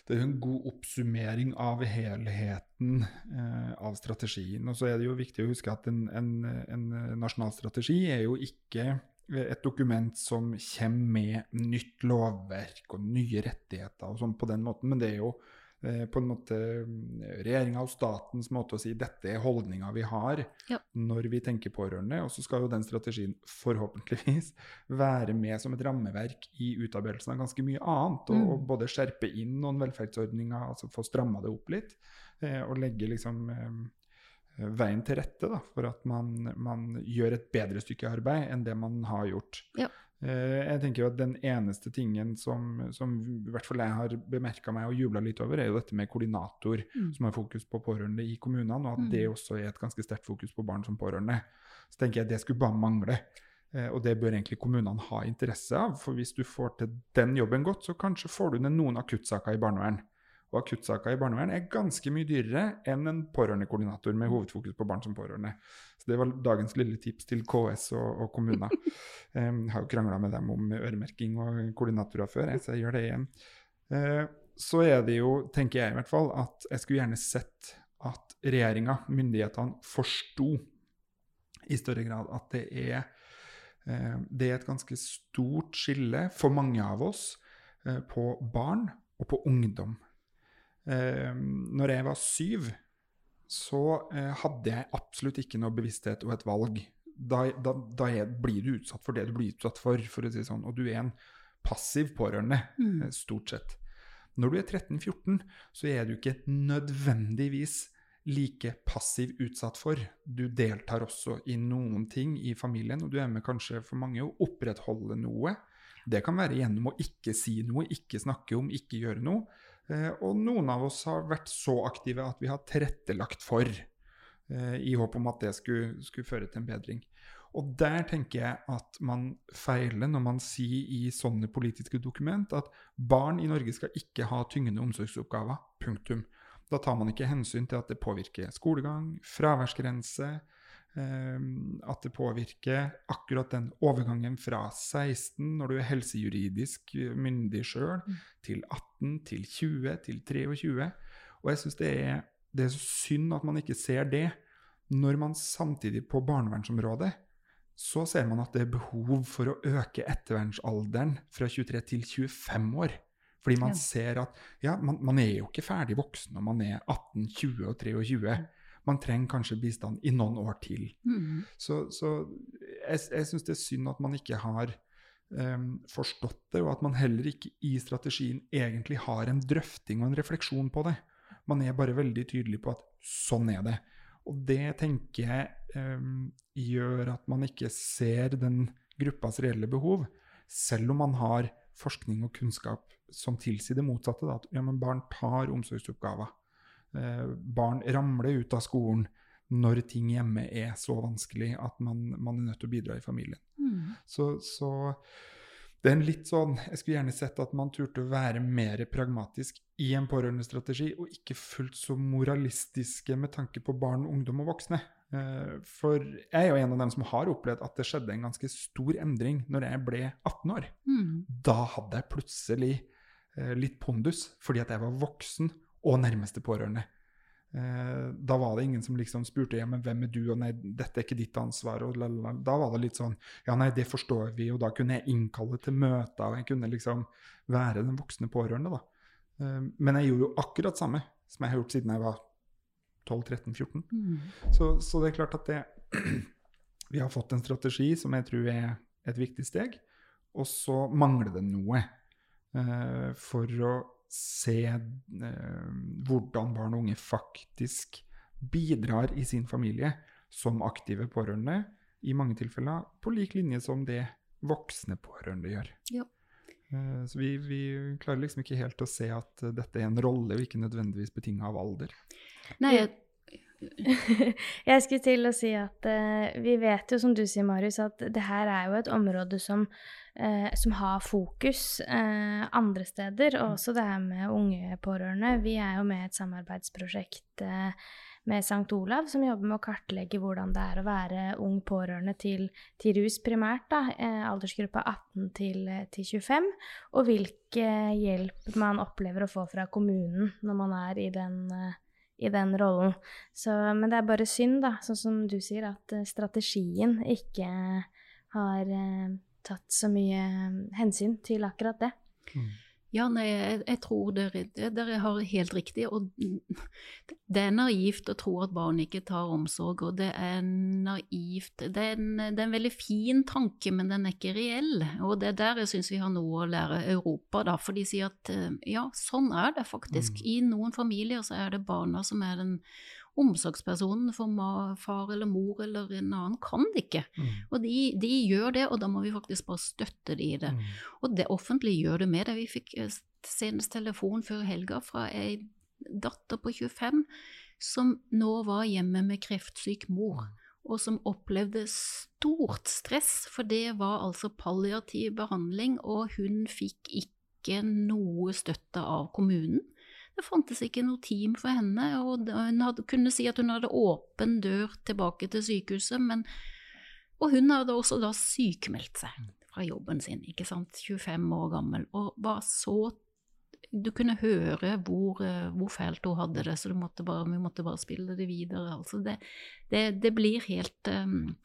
det er jo en god oppsummering av helheten eh, av strategien. Og så er det jo viktig å huske at en, en, en nasjonal strategi er jo ikke et dokument som kommer med nytt lovverk og nye rettigheter og sånn på den måten, men det er jo eh, på en måte regjeringa og statens måte å si dette er holdninga vi har Ja. når vi tenker pårørende. Og så skal jo den strategien forhåpentligvis være med som et rammeverk i utarbeidelsen av ganske mye annet. Og, Mm. og både skjerpe inn noen velferdsordninger, altså få stramma det opp litt, eh, og legge liksom eh, veien til rette da, for at man, man gjør et bedre stykke arbeid enn det man har gjort. Ja. Eh, jeg tenker jo at Den eneste tingen som, som i hvert fall jeg har bemerka meg og jubla litt over, er jo dette med koordinator Mm. som har fokus på pårørende i kommunene, og at Mm. det også er et ganske sterkt fokus på barn som pårørende. Så tenker jeg det skulle bare mangle. Eh, og det bør egentlig kommunene ha interesse av, for hvis du får til den jobben godt, så kanskje får du ned noen akuttsaker i barnevern. Og akuttsaka i barnevern er ganske mye dyrere enn en pårørendekoordinator med hovedfokus på barn som pårørende. Så det var dagens lille tips til KS og, og kommuner. Jeg har jo krangla med dem om øremerking og koordinatorer før, så jeg gjør det igjen. Eh, så er det jo, tenker jeg i hvert fall, at jeg skulle gjerne sett at regjeringa, myndighetene, forsto i større grad at det er, eh, det er et ganske stort skille for mange av oss eh, på barn og på ungdom. Eh, når jeg var syv, så eh, hadde jeg absolutt ikke noe bevissthet og et valg. Da, da, da er, blir du utsatt for det du blir utsatt for, for å si det sånn. Og du er en passiv pårørende, Mm. eh, stort sett. Når du er 13-14, så er du ikke nødvendigvis like passiv utsatt for. Du deltar også i noen ting i familien, og du er med kanskje for mange å opprettholde noe. Det kan være gjennom å ikke si noe, ikke snakke om, ikke gjøre noe. Eh, og noen av oss har vært så aktive at vi har tilrettelagt for, eh, i håp om at det skulle, skulle føre til en bedring. Og der tenker jeg at man feiler når man sier i sånne politiske dokument at barn i Norge skal ikke ha tyngende omsorgsoppgaver. Punktum. Da tar man ikke hensyn til at det påvirker skolegang, fraværsgrense, at det påvirker akkurat den overgangen fra 16, når du er helsejuridisk myndig sjøl, Mm. til 18, til 20, til 23. Og jeg syns det, det er så synd at man ikke ser det, når man samtidig på barnevernsområdet så ser man at det er behov for å øke ettervernsalderen fra 23 til 25 år. Fordi man ser at ja, man, man er jo ikke ferdig voksen når man er 18, 20 og 23. Man trenger kanskje bistand i noen år til. Mm. Så, så jeg, jeg syns det er synd at man ikke har um, forstått det, og at man heller ikke i strategien egentlig har en drøfting og en refleksjon på det. Man er bare veldig tydelig på at sånn er det. Og det tenker jeg um, gjør at man ikke ser den gruppas reelle behov, selv om man har forskning og kunnskap som tilsier det motsatte. Da, at ja, men barn tar omsorgsoppgaver. Eh, barn ramler ut av skolen når ting hjemme er så vanskelig at man, man er nødt til å bidra i familien. Mm. Så, så det er en litt sånn Jeg skulle gjerne sett at man turte å være mer pragmatisk i en pårørendestrategi, og ikke fullt så moralistiske med tanke på barn, ungdom og voksne. Eh, For jeg er jo en av dem som har opplevd at det skjedde en ganske stor endring når jeg ble 18 år. Mm. Da hadde jeg plutselig eh, litt pondus, fordi at jeg var voksen og nærmeste pårørende. Eh, da var det ingen som liksom spurte ja, men hvem er du, og nei, dette er ikke ditt ansvar. og lalala. Da var det litt sånn ja, nei, det forstår vi, og da kunne jeg innkalle til møter, og jeg kunne liksom være den voksne pårørende, da. Eh, men jeg gjorde jo akkurat samme som jeg har gjort siden jeg var 12-13-14. Mm. Så, så det er klart at det Vi har fått en strategi som jeg tror er et viktig steg, og så mangler det noe eh, for å se eh, hvordan barn og unge faktisk bidrar i sin familie som aktive pårørende, i mange tilfeller på lik linje som det voksne pårørende gjør. Ja. Eh, Så vi, vi klarer liksom ikke helt å se at dette er en rolle, og ikke nødvendigvis betinga av alder. Nei, jeg, Jeg skulle til å si at uh, vi vet jo, som du sier, Marius, at det her er jo et område som, uh, som har fokus uh, andre steder. Og også det her med unge pårørende. Vi er jo med i et samarbeidsprosjekt med St. Olav som jobber med å kartlegge hvordan det er å være ung pårørende til, til rus primært, da, aldersgruppa 18 til, til 25, og hvilke hjelp man opplever å få fra kommunen når man er i den eh, i den rollen. Så, men det er bare synd, da, sånn som du sier, at eh, strategien ikke har eh, tatt så mye eh, hensyn til akkurat det. Ja, nei, jeg, jeg tror dere, dere har helt riktig. Og det er naivt å tro at barn ikke tar omsorg, og det er naivt Det er en, det er en veldig fin tanke, men den er ikke reell. Og det er der jeg syns vi har noe å lære Europa, da. For de sier at eh, ja, sånn er det faktisk. I noen familier så er det barna som er den omsorgspersonen for far eller mor eller en annen kan det ikke. Og de, de gjør det, og da må vi faktisk bare støtte de i det. Mm. Og det offentlige gjør det med det. Vi fikk eh, senest telefon før helga fra ei datter på 25 som nå var hjemme med kreftsyk mor, og som opplevde stort stress, for det var altså palliativ behandling, og hun fikk ikke noe støtte av kommunen. Det fantes ikke noe team for henne, og hun hadde, kunne si at hun hadde åpen dør tilbake til sykehuset, men og hun hadde også da sykemeldt seg fra jobben sin, ikke sant, 25 år gammel, og var så Du kunne høre hvor, eh, hvor fælt hun hadde det, så måtte bare, vi måtte bare spille det videre. Altså det, det, det blir helt um,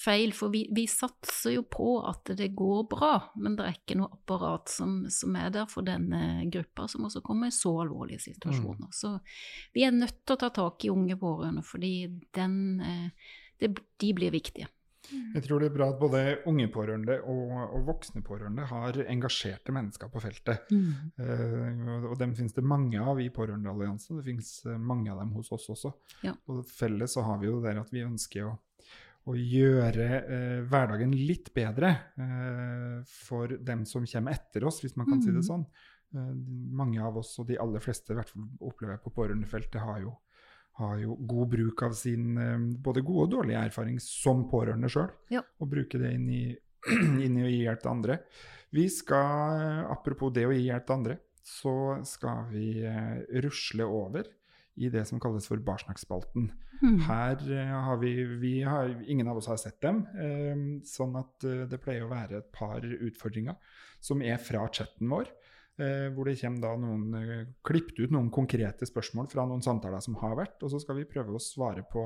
feil, for vi, vi satser jo på at det går bra, men det er ikke noe apparat som, som er der for denne gruppa, som også kommer i så alvorlige situasjoner. Så vi er nødt til å ta tak i unge pårørende, fordi den, eh, det, de blir viktige. Jeg tror det er bra at både unge pårørende og, og voksne pårørende har engasjerte mennesker på feltet. Eh, og- og dem finnes det mange av i Pårørendealliansen. Det finnes eh, mange av dem hos oss også. Ja. Og felles så har vi jo det der at vi ønsker å, å gjøre eh, hverdagen litt bedre eh, for dem som kommer etter oss, hvis man kan si det Mhm. sånn. Eh, mange av oss, og de aller fleste i hvert fall opplever jeg på pårørendefeltet, har jo har jo god bruk av sin eh, både gode og dårlige erfaring som pårørende sjøl, Ja. og bruke det inn i, inn i å gi hjelp til andre. Vi skal, eh, apropos det å gi hjelp til andre, så skal vi eh, rusle over i det som kalles for Barsnakkspalten. Mm. Her eh, har vi, vi har, Ingen av oss har sett dem, eh, sånn at eh, det pleier å være et par utfordringer som er fra chatten vår. eh, hvor det kommer da noen, eh, klippet ut noen konkrete spørsmål fra noen samtaler som har vært, og så skal vi prøve å svare på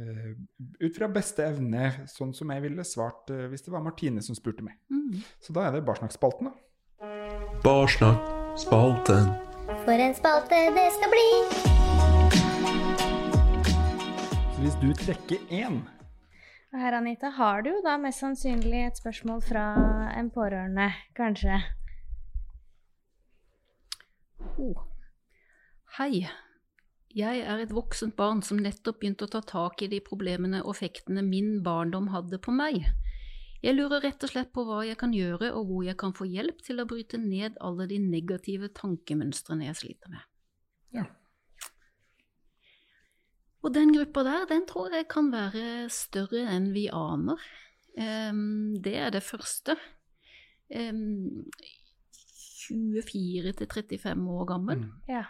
eh, ut fra beste evne, sånn som jeg ville svart eh, hvis det var Martine som spurte meg. Mm. Så da er det Barsnakkspalten, da. Barsnakkspalten. For en spalte det skal bli. Hvis du trekker én Og her, Anita, har du da mest sannsynlig et spørsmål fra en pårørende, kanskje. Oh. Hei. Jeg er et voksent barn som nettopp begynte å ta tak i de problemene og effektene min barndom hadde på meg. Jeg lurer rett og slett på hva jeg kan gjøre, og hvor jeg kan få hjelp til å bryte ned alle de negative tankemønstrene jeg sliter med. Ja. Og den gruppa der, den tror jeg kan være større enn vi aner. Um, det er det første. Um, 24 til 35 år gammel Mm. Ja.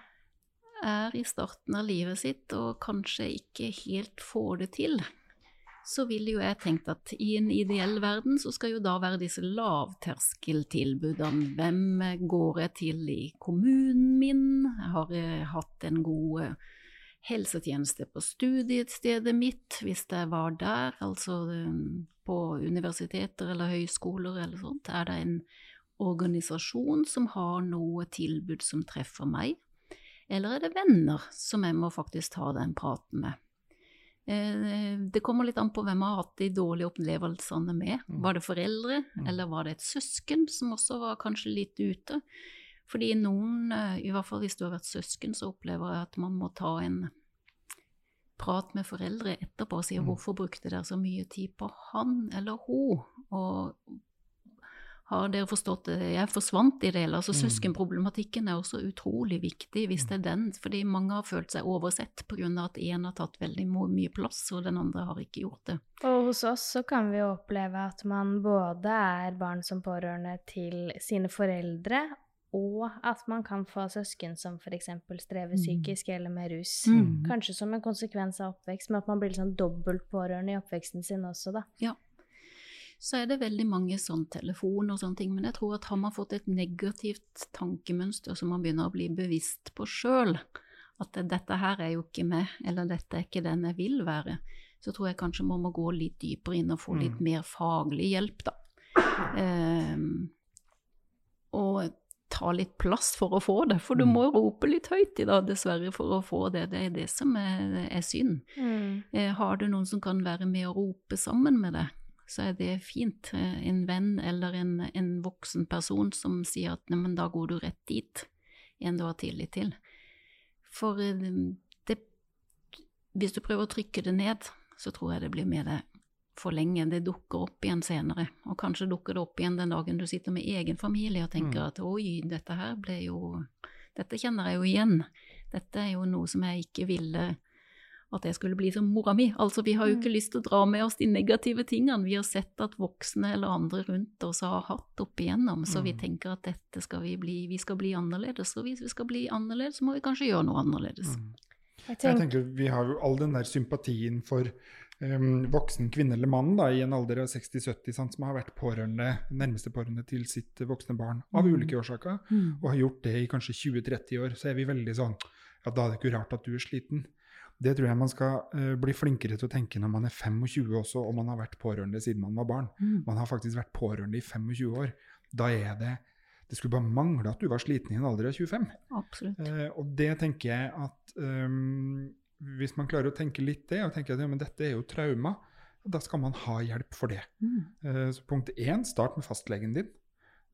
er i starten av livet sitt og kanskje ikke helt får det til, så ville jo jeg tenkt at i en ideell verden så skal jo da være disse lavterskeltilbudene. Hvem går jeg til i kommunen min? Har jeg hatt en god helsetjeneste på studiestedet mitt, hvis jeg var der, altså eh, på universiteter eller høyskoler eller sånt? Er det en organisasjon som har noe tilbud som treffer meg? Eller er det venner som jeg må faktisk ta den praten med? Eh, Det kommer litt an på hvem jeg har hatt de dårlige opplevelsene med. Mm. Var det foreldre, Mm. eller var det et søsken som også var kanskje litt ute? Fordi noen, eh, i hvert fall hvis du har vært søsken, så opplever jeg at man må ta en prat med foreldre etterpå og si Mm. hvorfor brukte dere så mye tid på han eller hun? Og har dere forstått det? Jeg forsvant i det hele. Altså, Mm. Søskenproblematikken er også utrolig viktig hvis det er den, fordi mange har følt seg oversett pga. at én har tatt veldig mye plass, og den andre har ikke gjort det. Og hos oss så kan vi oppleve at man både er barn som pårørende til sine foreldre, og at man kan få søsken som f.eks. strever Mm. psykisk eller med rus. Mm. Kanskje som en konsekvens av oppvekst, men at man blir sånn dobbelt pårørende i oppveksten sin også, da. Så er det veldig mange sånn telefon og sånne ting, men jeg tror at har man fått et negativt tankemønster som man begynner å bli bevisst på sjøl, at dette her er jo ikke meg, eller dette er ikke den jeg vil være, så tror jeg kanskje man må gå litt dypere inn og få litt Mm. mer faglig hjelp, da. Ehm, og ta litt plass for å få det, for du Mm. må rope litt høyt i dag, dessverre, for å få det. Det er det som er, er synd. Eh, Har du noen som kan være med og rope sammen med deg, så er det fint. Eh, En venn eller en, en voksen person som sier at neimen, da går du rett dit, en du har tillit til. For eh, det, hvis du prøver å trykke det ned, så tror jeg det blir med deg for lenge. Det dukker opp igjen senere, og kanskje dukker det opp igjen den dagen du sitter med egen familie og tenker Mm. at oi, dette her ble jo Dette kjenner jeg jo igjen. Dette er jo noe som jeg ikke ville at jeg skulle bli som mora mi. Altså, vi har jo ikke lyst til å dra med oss de negative tingene vi har sett at voksne eller andre rundt oss har hatt opp igjennom, så vi Mm. tenker at dette skal vi bli, vi skal bli annerledes. Og hvis vi skal bli annerledes, så må vi kanskje gjøre noe annerledes. Mm. Jeg Jeg tenker, tenker Vi har jo all den der sympatien for voksen kvinne eller mann da, i en alder av 60-70 som har vært pårørende, nærmeste pårørende til sitt voksne barn av Mm. ulike årsaker, og har gjort det i kanskje 20-30 år, så er vi veldig sånn Ja, da er det ikke rart at du er sliten. Det tror jeg man skal uh, bli flinkere til å tenke når man er 25 også, og man har vært pårørende siden man var barn. Mm. Man har faktisk vært pårørende i 25 år. Da er det Det skulle bare mangle at du var sliten i en alder av 25. Absolutt. Eh, og det tenker jeg at ehm, hvis man klarer å tenke litt det, og tenker at ja, men dette er jo trauma, da skal man ha hjelp for det. Mm. Eh, så punkt én, start med fastlegen din.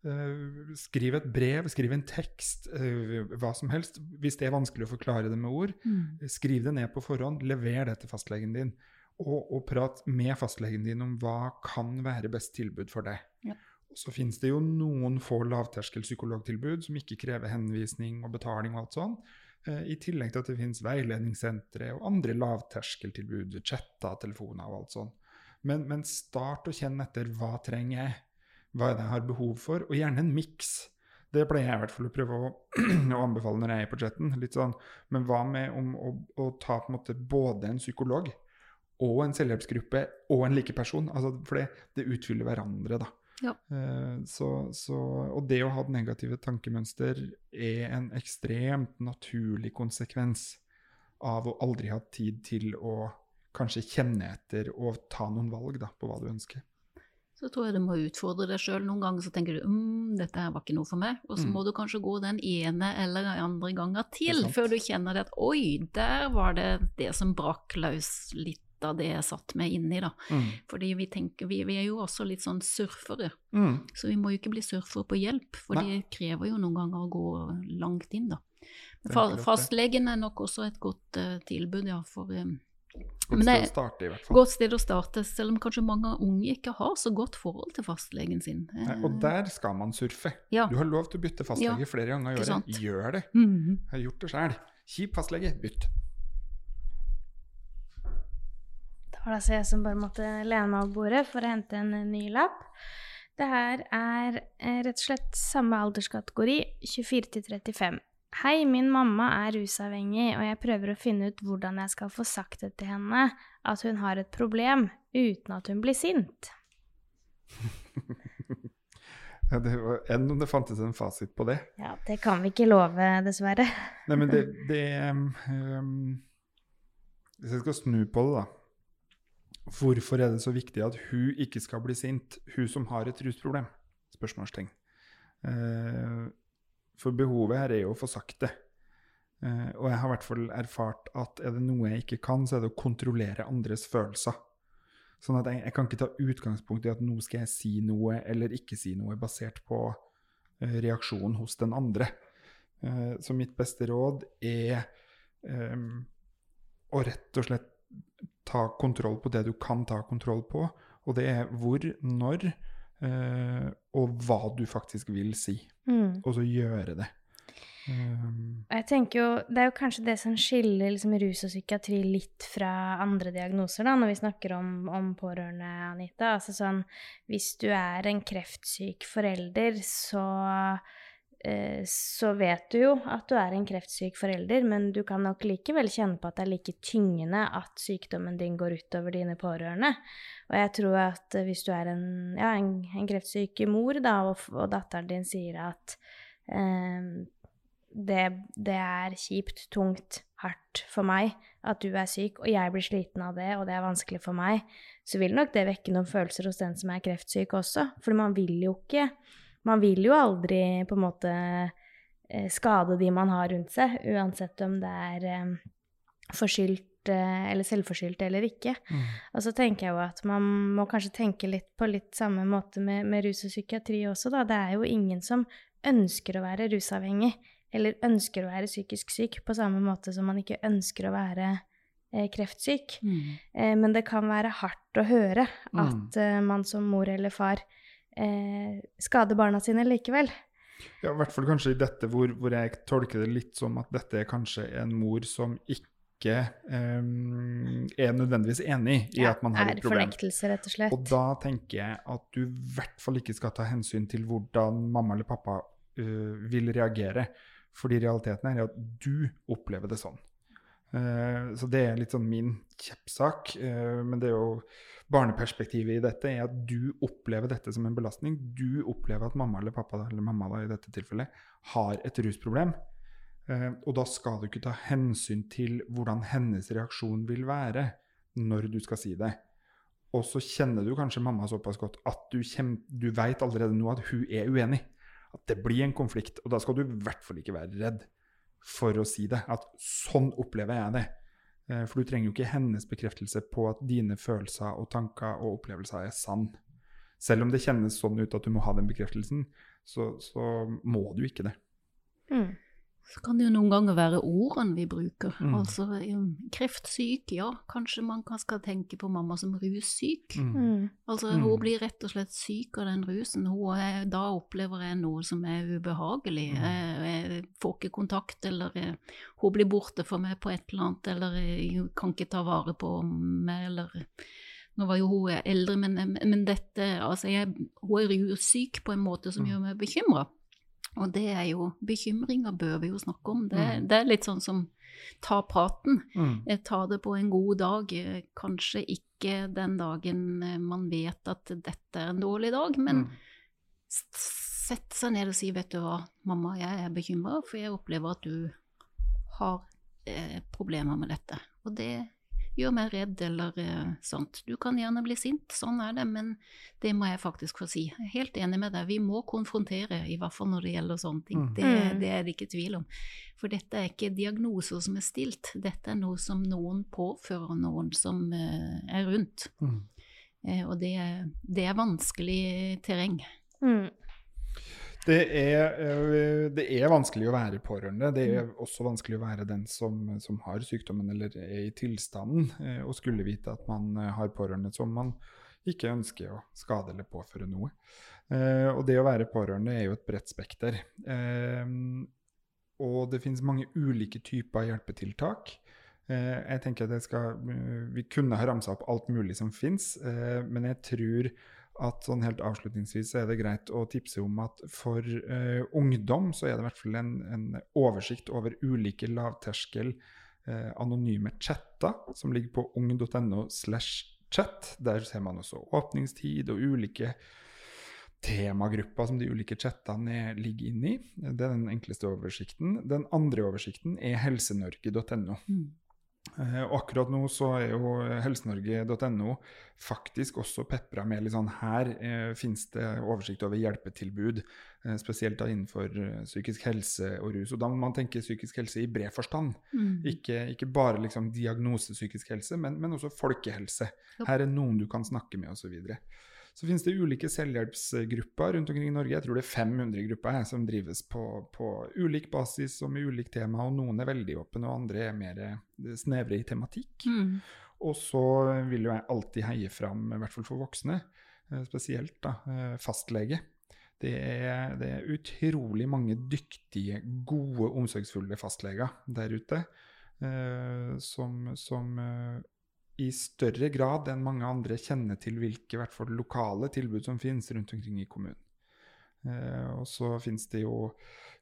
Eh, skriv et brev, skriv en tekst, eh, hva som helst. Hvis det er vanskelig å forklare det med ord, Mm. skriv det ned på forhånd, lever det til fastlegen din. Og, og prat med fastlegen din om hva kan være best tilbud for deg. Ja. Og Så finnes det jo noen få lavterskel psykologtilbud som ikke krever henvisning og betaling og alt sånn. Eh, I tillegg til at det finnes veiledningssentre og andre lavterskeltilbud, chatter, telefoner og alt sånt. Men, men start å kjenne etter hva trenger jeg, hva er det jeg har behov for, og gjerne en miks. Det pleier jeg i hvert fall å prøve å, å anbefale når jeg er på chatten. Litt sånn, men hva med om å, å ta på en måte både en psykolog og en selvhjelpsgruppe og en likeperson? Altså, for det, det utfyller hverandre, da. Ja. Eh, så, så, og det å ha negative tankemønster er en ekstremt naturlig konsekvens av å aldri ha tid til å kanskje kjenne etter og ta noen valg da, på hva du ønsker. Så tror jeg du må utfordre deg sjøl. Noen ganger så tenker du mm, dette her var ikke noe for meg. Og så Mm. må du kanskje gå den ene eller andre gangen til før du kjenner det at oi, der var det det som brakk løs litt det jeg satt meg inni, da. Mm. Fordi vi tenker, vi, vi er jo også litt sånn surfere. Mm. Så vi må jo ikke bli surfere på hjelp, for Nei. det krever jo noen ganger å gå langt inn, da. Fa fastlegen er nok også et godt uh, tilbud, ja, for eh, Godt Men sted å starte, i hvert fall. Godt sted å starte, selv om kanskje mange unge ikke har så godt forhold til fastlegen sin. Nei, og der skal man surfe. Ja. Du har lov til å bytte fastlege Ja, flere ganger i året. Gjør det. Mhm. Jeg har gjort det sjøl. Kjip fastlege, bytt. Det var altså jeg som bare måtte lene meg over bordet for å hente en ny lapp. Det her er eh, rett og slett samme alderskategori, 24 til 35. Hei, min mamma er rusavhengig, og jeg prøver å finne ut hvordan jeg skal få sagt det til henne at hun har et problem, uten at hun blir sint. Ja, det var, enn om det fantes en fasit på det. Ja, det kan vi ikke love, dessverre. Nei, men det, det um, Hvis jeg skal snu på det, da. Hvorfor er det så viktig at hun ikke skal bli sint, hun som har et rusproblem? Spørsmålstegn. Eh, for behovet her er jo å få sagt det. Eh, og jeg har i hvert fall erfart at er det noe jeg ikke kan, så er det å kontrollere andres følelser. Sånn at jeg, jeg kan ikke ta utgangspunkt i at nå skal jeg si noe eller ikke si noe basert på eh, reaksjonen hos den andre. Eh, så mitt beste råd er eh, å rett og slett ta kontroll på det du kan ta kontroll på. Og det er hvor, når eh, og hva du faktisk vil si. Mm. Og så gjøre det. Um, jeg tenker jo, Det er jo kanskje det som skiller liksom, rus og psykiatri litt fra andre diagnoser, da, når vi snakker om, om pårørende, Anita. Altså sånn, Hvis du er en kreftsyk forelder, så, så vet du jo at du er en kreftsyk forelder, men du kan nok likevel kjenne på at det er like tyngende at sykdommen din går utover dine pårørende. Og jeg tror at eh, hvis du er en, ja, en, en kreftsyk mor, da, og, og datteren din sier at eh, det, det er kjipt, tungt, hardt for meg at du er syk, og jeg blir sliten av det, og det er vanskelig for meg, så vil nok det vekke noen følelser hos den som er kreftsyk også. For man vil jo ikke Man vil jo aldri på en måte eh, skade de man har rundt seg, uansett om det er eh, forskyldt eh, eller selvforskyldt eller ikke. mm. Og så tenker jeg jo at man må kanskje tenke litt på litt samme måte med, med rus og psykiatri også, da. Det er jo ingen som ønsker å være rusavhengig, eller ønsker å være psykisk syk, på samme måte som man ikke ønsker å være eh, kreftsyk. Mm. Eh, men det kan være hardt å høre Mm. at eh, man som mor eller far eh, skader barna sine likevel. Ja, I hvert fall kanskje i dette hvor, hvor jeg tolker det litt som at dette er kanskje en mor som ikke eh, er nødvendigvis enig i at man har er et problem. fornektelse, rett og slett. Og da tenker jeg at du i hvert fall ikke skal ta hensyn til hvordan mamma eller pappa uh, vil reagere. Fordi realiteten er at du opplever det sånn. Eh, så det er litt sånn min kjeppsak. eh, men det er jo barneperspektivet i dette er at du opplever dette som en belastning. Du opplever at mamma eller pappa, eller mamma da i dette tilfellet, har et rusproblem. Eh, og da skal du ikke ta hensyn til hvordan hennes reaksjon vil være når du skal si det. Og så kjenner du kanskje mamma såpass godt at du, kjem, du vet allerede nå at hun er uenig. At det blir en konflikt. Og da skal du i hvert fall ikke være redd for å si det. At sånn opplever jeg det. Eh, For du trenger jo ikke hennes bekreftelse på at dine følelser og tanker og opplevelser er sann. Selv om det kjennes sånn ut at du må ha den bekreftelsen, så, så må du ikke det. Mm. Så kan det jo noen ganger være ordene vi bruker. Mm. Altså kreftsyk, ja, kanskje man kan skal tenke på mamma som russyk. Mm. Mm. Altså Mm. hun blir rett og slett syk av den rusen. Hun er, da opplever jeg noe som er ubehagelig. Mm. Jeg, jeg får ikke kontakt, eller jeg, hun blir borte for meg på et eller annet, eller jeg kan ikke ta vare på meg, eller nå var jo hun eldre, men, men dette altså jeg, Hun er russyk på en måte som Mm. gjør meg bekymra. Og det er jo Bekymringer bør vi jo snakke om. Det, Mm. det er litt sånn som ta praten. Mm. Eh, Ta det på en god dag. Eh, Kanskje ikke den dagen eh, man vet at dette er en dårlig dag, men Mm. sette seg ned og si, vet du hva, mamma, jeg er bekymra, for jeg opplever at du har eh, problemer med dette. Og det gjør meg redd, eller eh, sånt. Du kan gjerne bli sint, sånn er det, men det må jeg faktisk få si. Jeg er helt enig med deg, vi må konfrontere, i hvert fall når det gjelder sånne ting. Mm. Det, Mm. det er det ikke tvil om. For dette er ikke diagnoser som er stilt, dette er noe som noen påfører noen som eh, er rundt. Mm. Eh, og det, er- det er vanskelig terreng. Mm. Det er, øh, det er vanskelig å være pårørende. Det er også vanskelig å være den som, som har sykdommen eller er i tilstanden, eh, og skulle vite at man eh, har pårørende som man ikke ønsker å skade eller påføre noe. Eh, Og det å være pårørende er jo et bredt spekter. Eh, Og det finnes mange ulike typer hjelpetiltak. Eh, Jeg tenker at jeg skal, eh, Vi kunne ha ramsa opp alt mulig som fins, men jeg tror at sånn helt avslutningsvis er det greit å tipse om at for eh, ungdom så er det i hvert fall en, en oversikt over ulike lavterskel eh, anonyme chatter som ligger på ung.no slash chat. Der ser man også åpningstid og ulike temagrupper som de ulike chattene er, ligger inne i. Det er den enkleste oversikten. Den andre oversikten er helsenorge.no. Mm. Eh, Og akkurat nå så er jo helsenorge.no faktisk også pepra med litt sånn Her eh, finnes det oversikt over hjelpetilbud, eh, spesielt da innenfor eh, psykisk helse og rus. Og da må man tenke psykisk helse i bred forstand. Mm. Ikke, ikke bare liksom diagnose psykisk helse, men, men også folkehelse. Her er noen du kan snakke med, osv. Så, finnes det ulike selvhjelpsgrupper rundt omkring i Norge. Jeg tror det er 500 grupper her, som drives på, på ulik basis og med ulikt tema. og Noen er veldig åpne, og andre er mer eh, snevre i tematikk. Mm. Og så vil jo jeg alltid heie fram, i hvert fall for voksne, eh, spesielt da, eh, fastlege. Det er, det er utrolig mange dyktige, gode, omsorgsfulle fastleger der ute. eh, som som i større grad enn mange andre kjenner til hvilke hvert fall lokale tilbud som finnes rundt omkring i kommunen. Eh, og så finnes det jo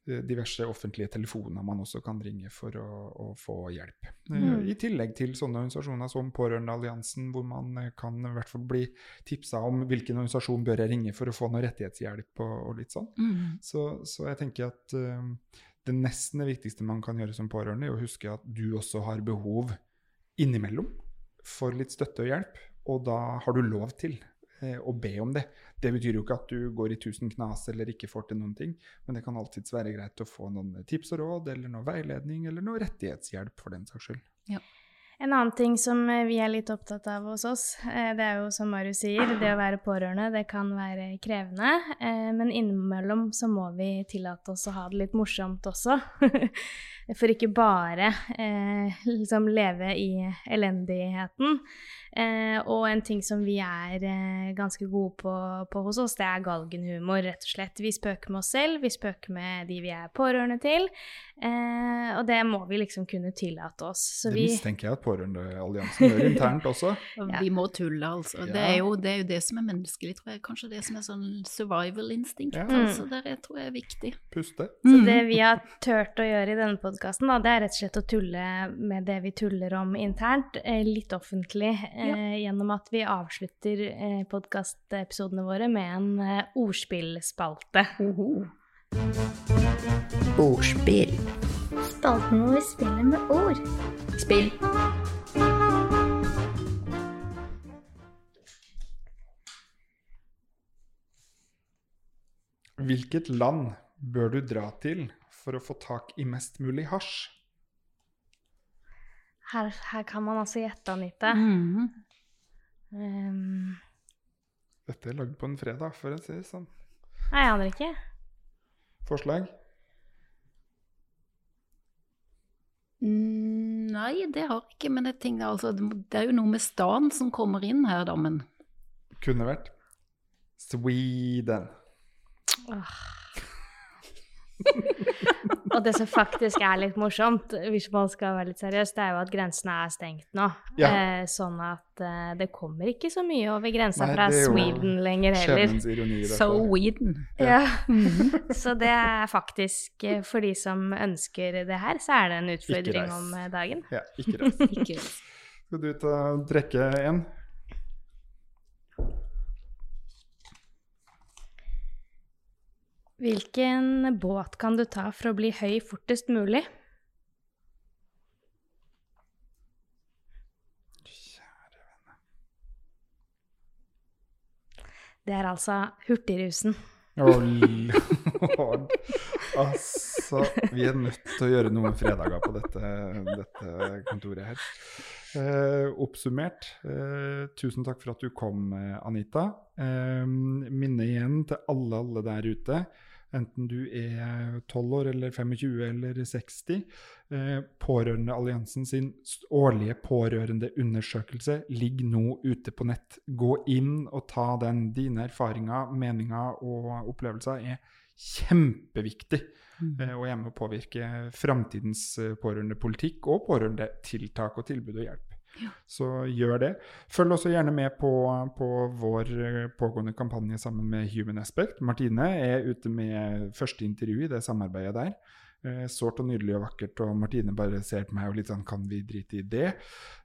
eh, diverse offentlige telefoner man også kan ringe for å, å få hjelp. Eh, Mm. I tillegg til sånne organisasjoner som Pårørendealliansen, hvor man eh, kan i hvert fall bli tipsa om hvilken organisasjon bør jeg ringe for å få noe rettighetshjelp og, og litt sånn. Mm. Så, så jeg tenker at eh, det nesten det viktigste man kan gjøre som pårørende, er å huske at du også har behov innimellom for litt støtte og hjelp, og da har du lov til eh, å be om det. Det betyr jo ikke at du går i tusen knas eller ikke får til noen ting, men det kan alltids være greit å få noen tips og råd, eller noe veiledning, eller noe rettighetshjelp for den saks skyld. En annen ting som eh, vi er litt opptatt av hos oss, eh, det er jo som Marius sier, det å være pårørende, det kan være krevende. eh, Men innimellom så må vi tillate oss å ha det litt morsomt også. For ikke bare liksom leve i elendigheten. Eh, og en ting som vi er eh, ganske gode på, på hos oss, det er galgenhumor, rett og slett. Vi spøker med oss selv, vi spøker med de vi er pårørende til. Eh, og det må vi liksom kunne tillate oss. Så det vi mistenker jeg at Pårørendealliansen gjør internt også. Ja. Vi må tulle, altså. Det, er jo, det er jo det som er menneskelig, tror jeg. Kanskje det som er sånn survival instinct. Ja. Altså, det er, tror jeg er viktig. Puste. Så Mm. det vi har turt å gjøre i denne podkasten, det er rett og slett å tulle med det vi tuller om internt, eh, litt offentlig, eh, gjennom at vi avslutter eh, podkastepisodene våre med en eh, ordspillspalte. Ordspill. Spalten hvor vi spiller med ord. Spill. Hvilket land bør du dra til for å få tak i mest mulig hasj? Her, her kan man altså gjette, Anita. Mhm. Um, Dette er lagd på en fredag, for å si det sånn. nei, jeg aner ikke. Forslag? Mm, Nei, det har jeg ikke, men jeg tenker altså, det må- det er jo noe med stan som kommer inn her, da, men Kunne vært Sweden. Åh. Og det som faktisk er litt morsomt, hvis man skal være litt seriøs, det er jo at grensene er stengt nå. Ja. Eh, sånn at eh, det kommer ikke så mye over grensa Nei, fra Sweden lenger heller. So Weeden. Ja. Så det er faktisk, eh, for de som ønsker det her, så er det en utfordring om eh, dagen. Ja, ikke reis. Ikke reis. Skal du ta trekke en? Hvilken båt kan du ta for å bli høy fortest mulig? Det er altså Hurtigrusen. Lord. Altså, vi er nødt til å gjøre noen fredager på dette, dette kontoret her. Eh, oppsummert, eh, tusen takk for at du kom, eh, Anita. Eh, minne igjen til alle, alle der ute. Enten du er 12 år eller 25 eller 60. Eh, Pårørendealliansen sin årlige pårørendeundersøkelse ligger nå ute på nett. Gå inn og ta den. Dine erfaringer, meninger og opplevelser er kjempeviktig eh, og er med å påvirke framtidens eh, pårørendepolitikk og pårørendetiltak og tilbud og hjelp. Så gjør det. Følg også gjerne med på, på vår eh, pågående kampanje sammen med Human Aspect. Martine er ute med første intervju i det samarbeidet der. Eh, sårt og nydelig og vakkert, og Martine bare ser på meg og litt sånn Kan vi drite i det?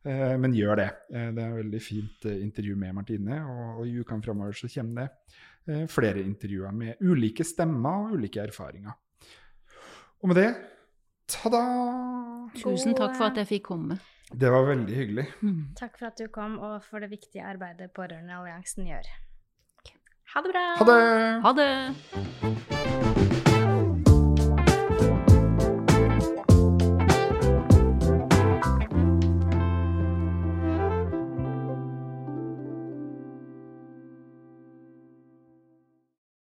Eh, men gjør det. Eh, det er et veldig fint eh, intervju med Martine, og, og i ukene framover så kommer det eh, flere intervjuer med ulike stemmer og ulike erfaringer. Og med det ta-da! Tusen takk for at jeg fikk komme. Det var veldig hyggelig. Takk for at du kom, og for det viktige arbeidet Pårørendealliansen gjør. Ha det bra! Ha det! Ha det!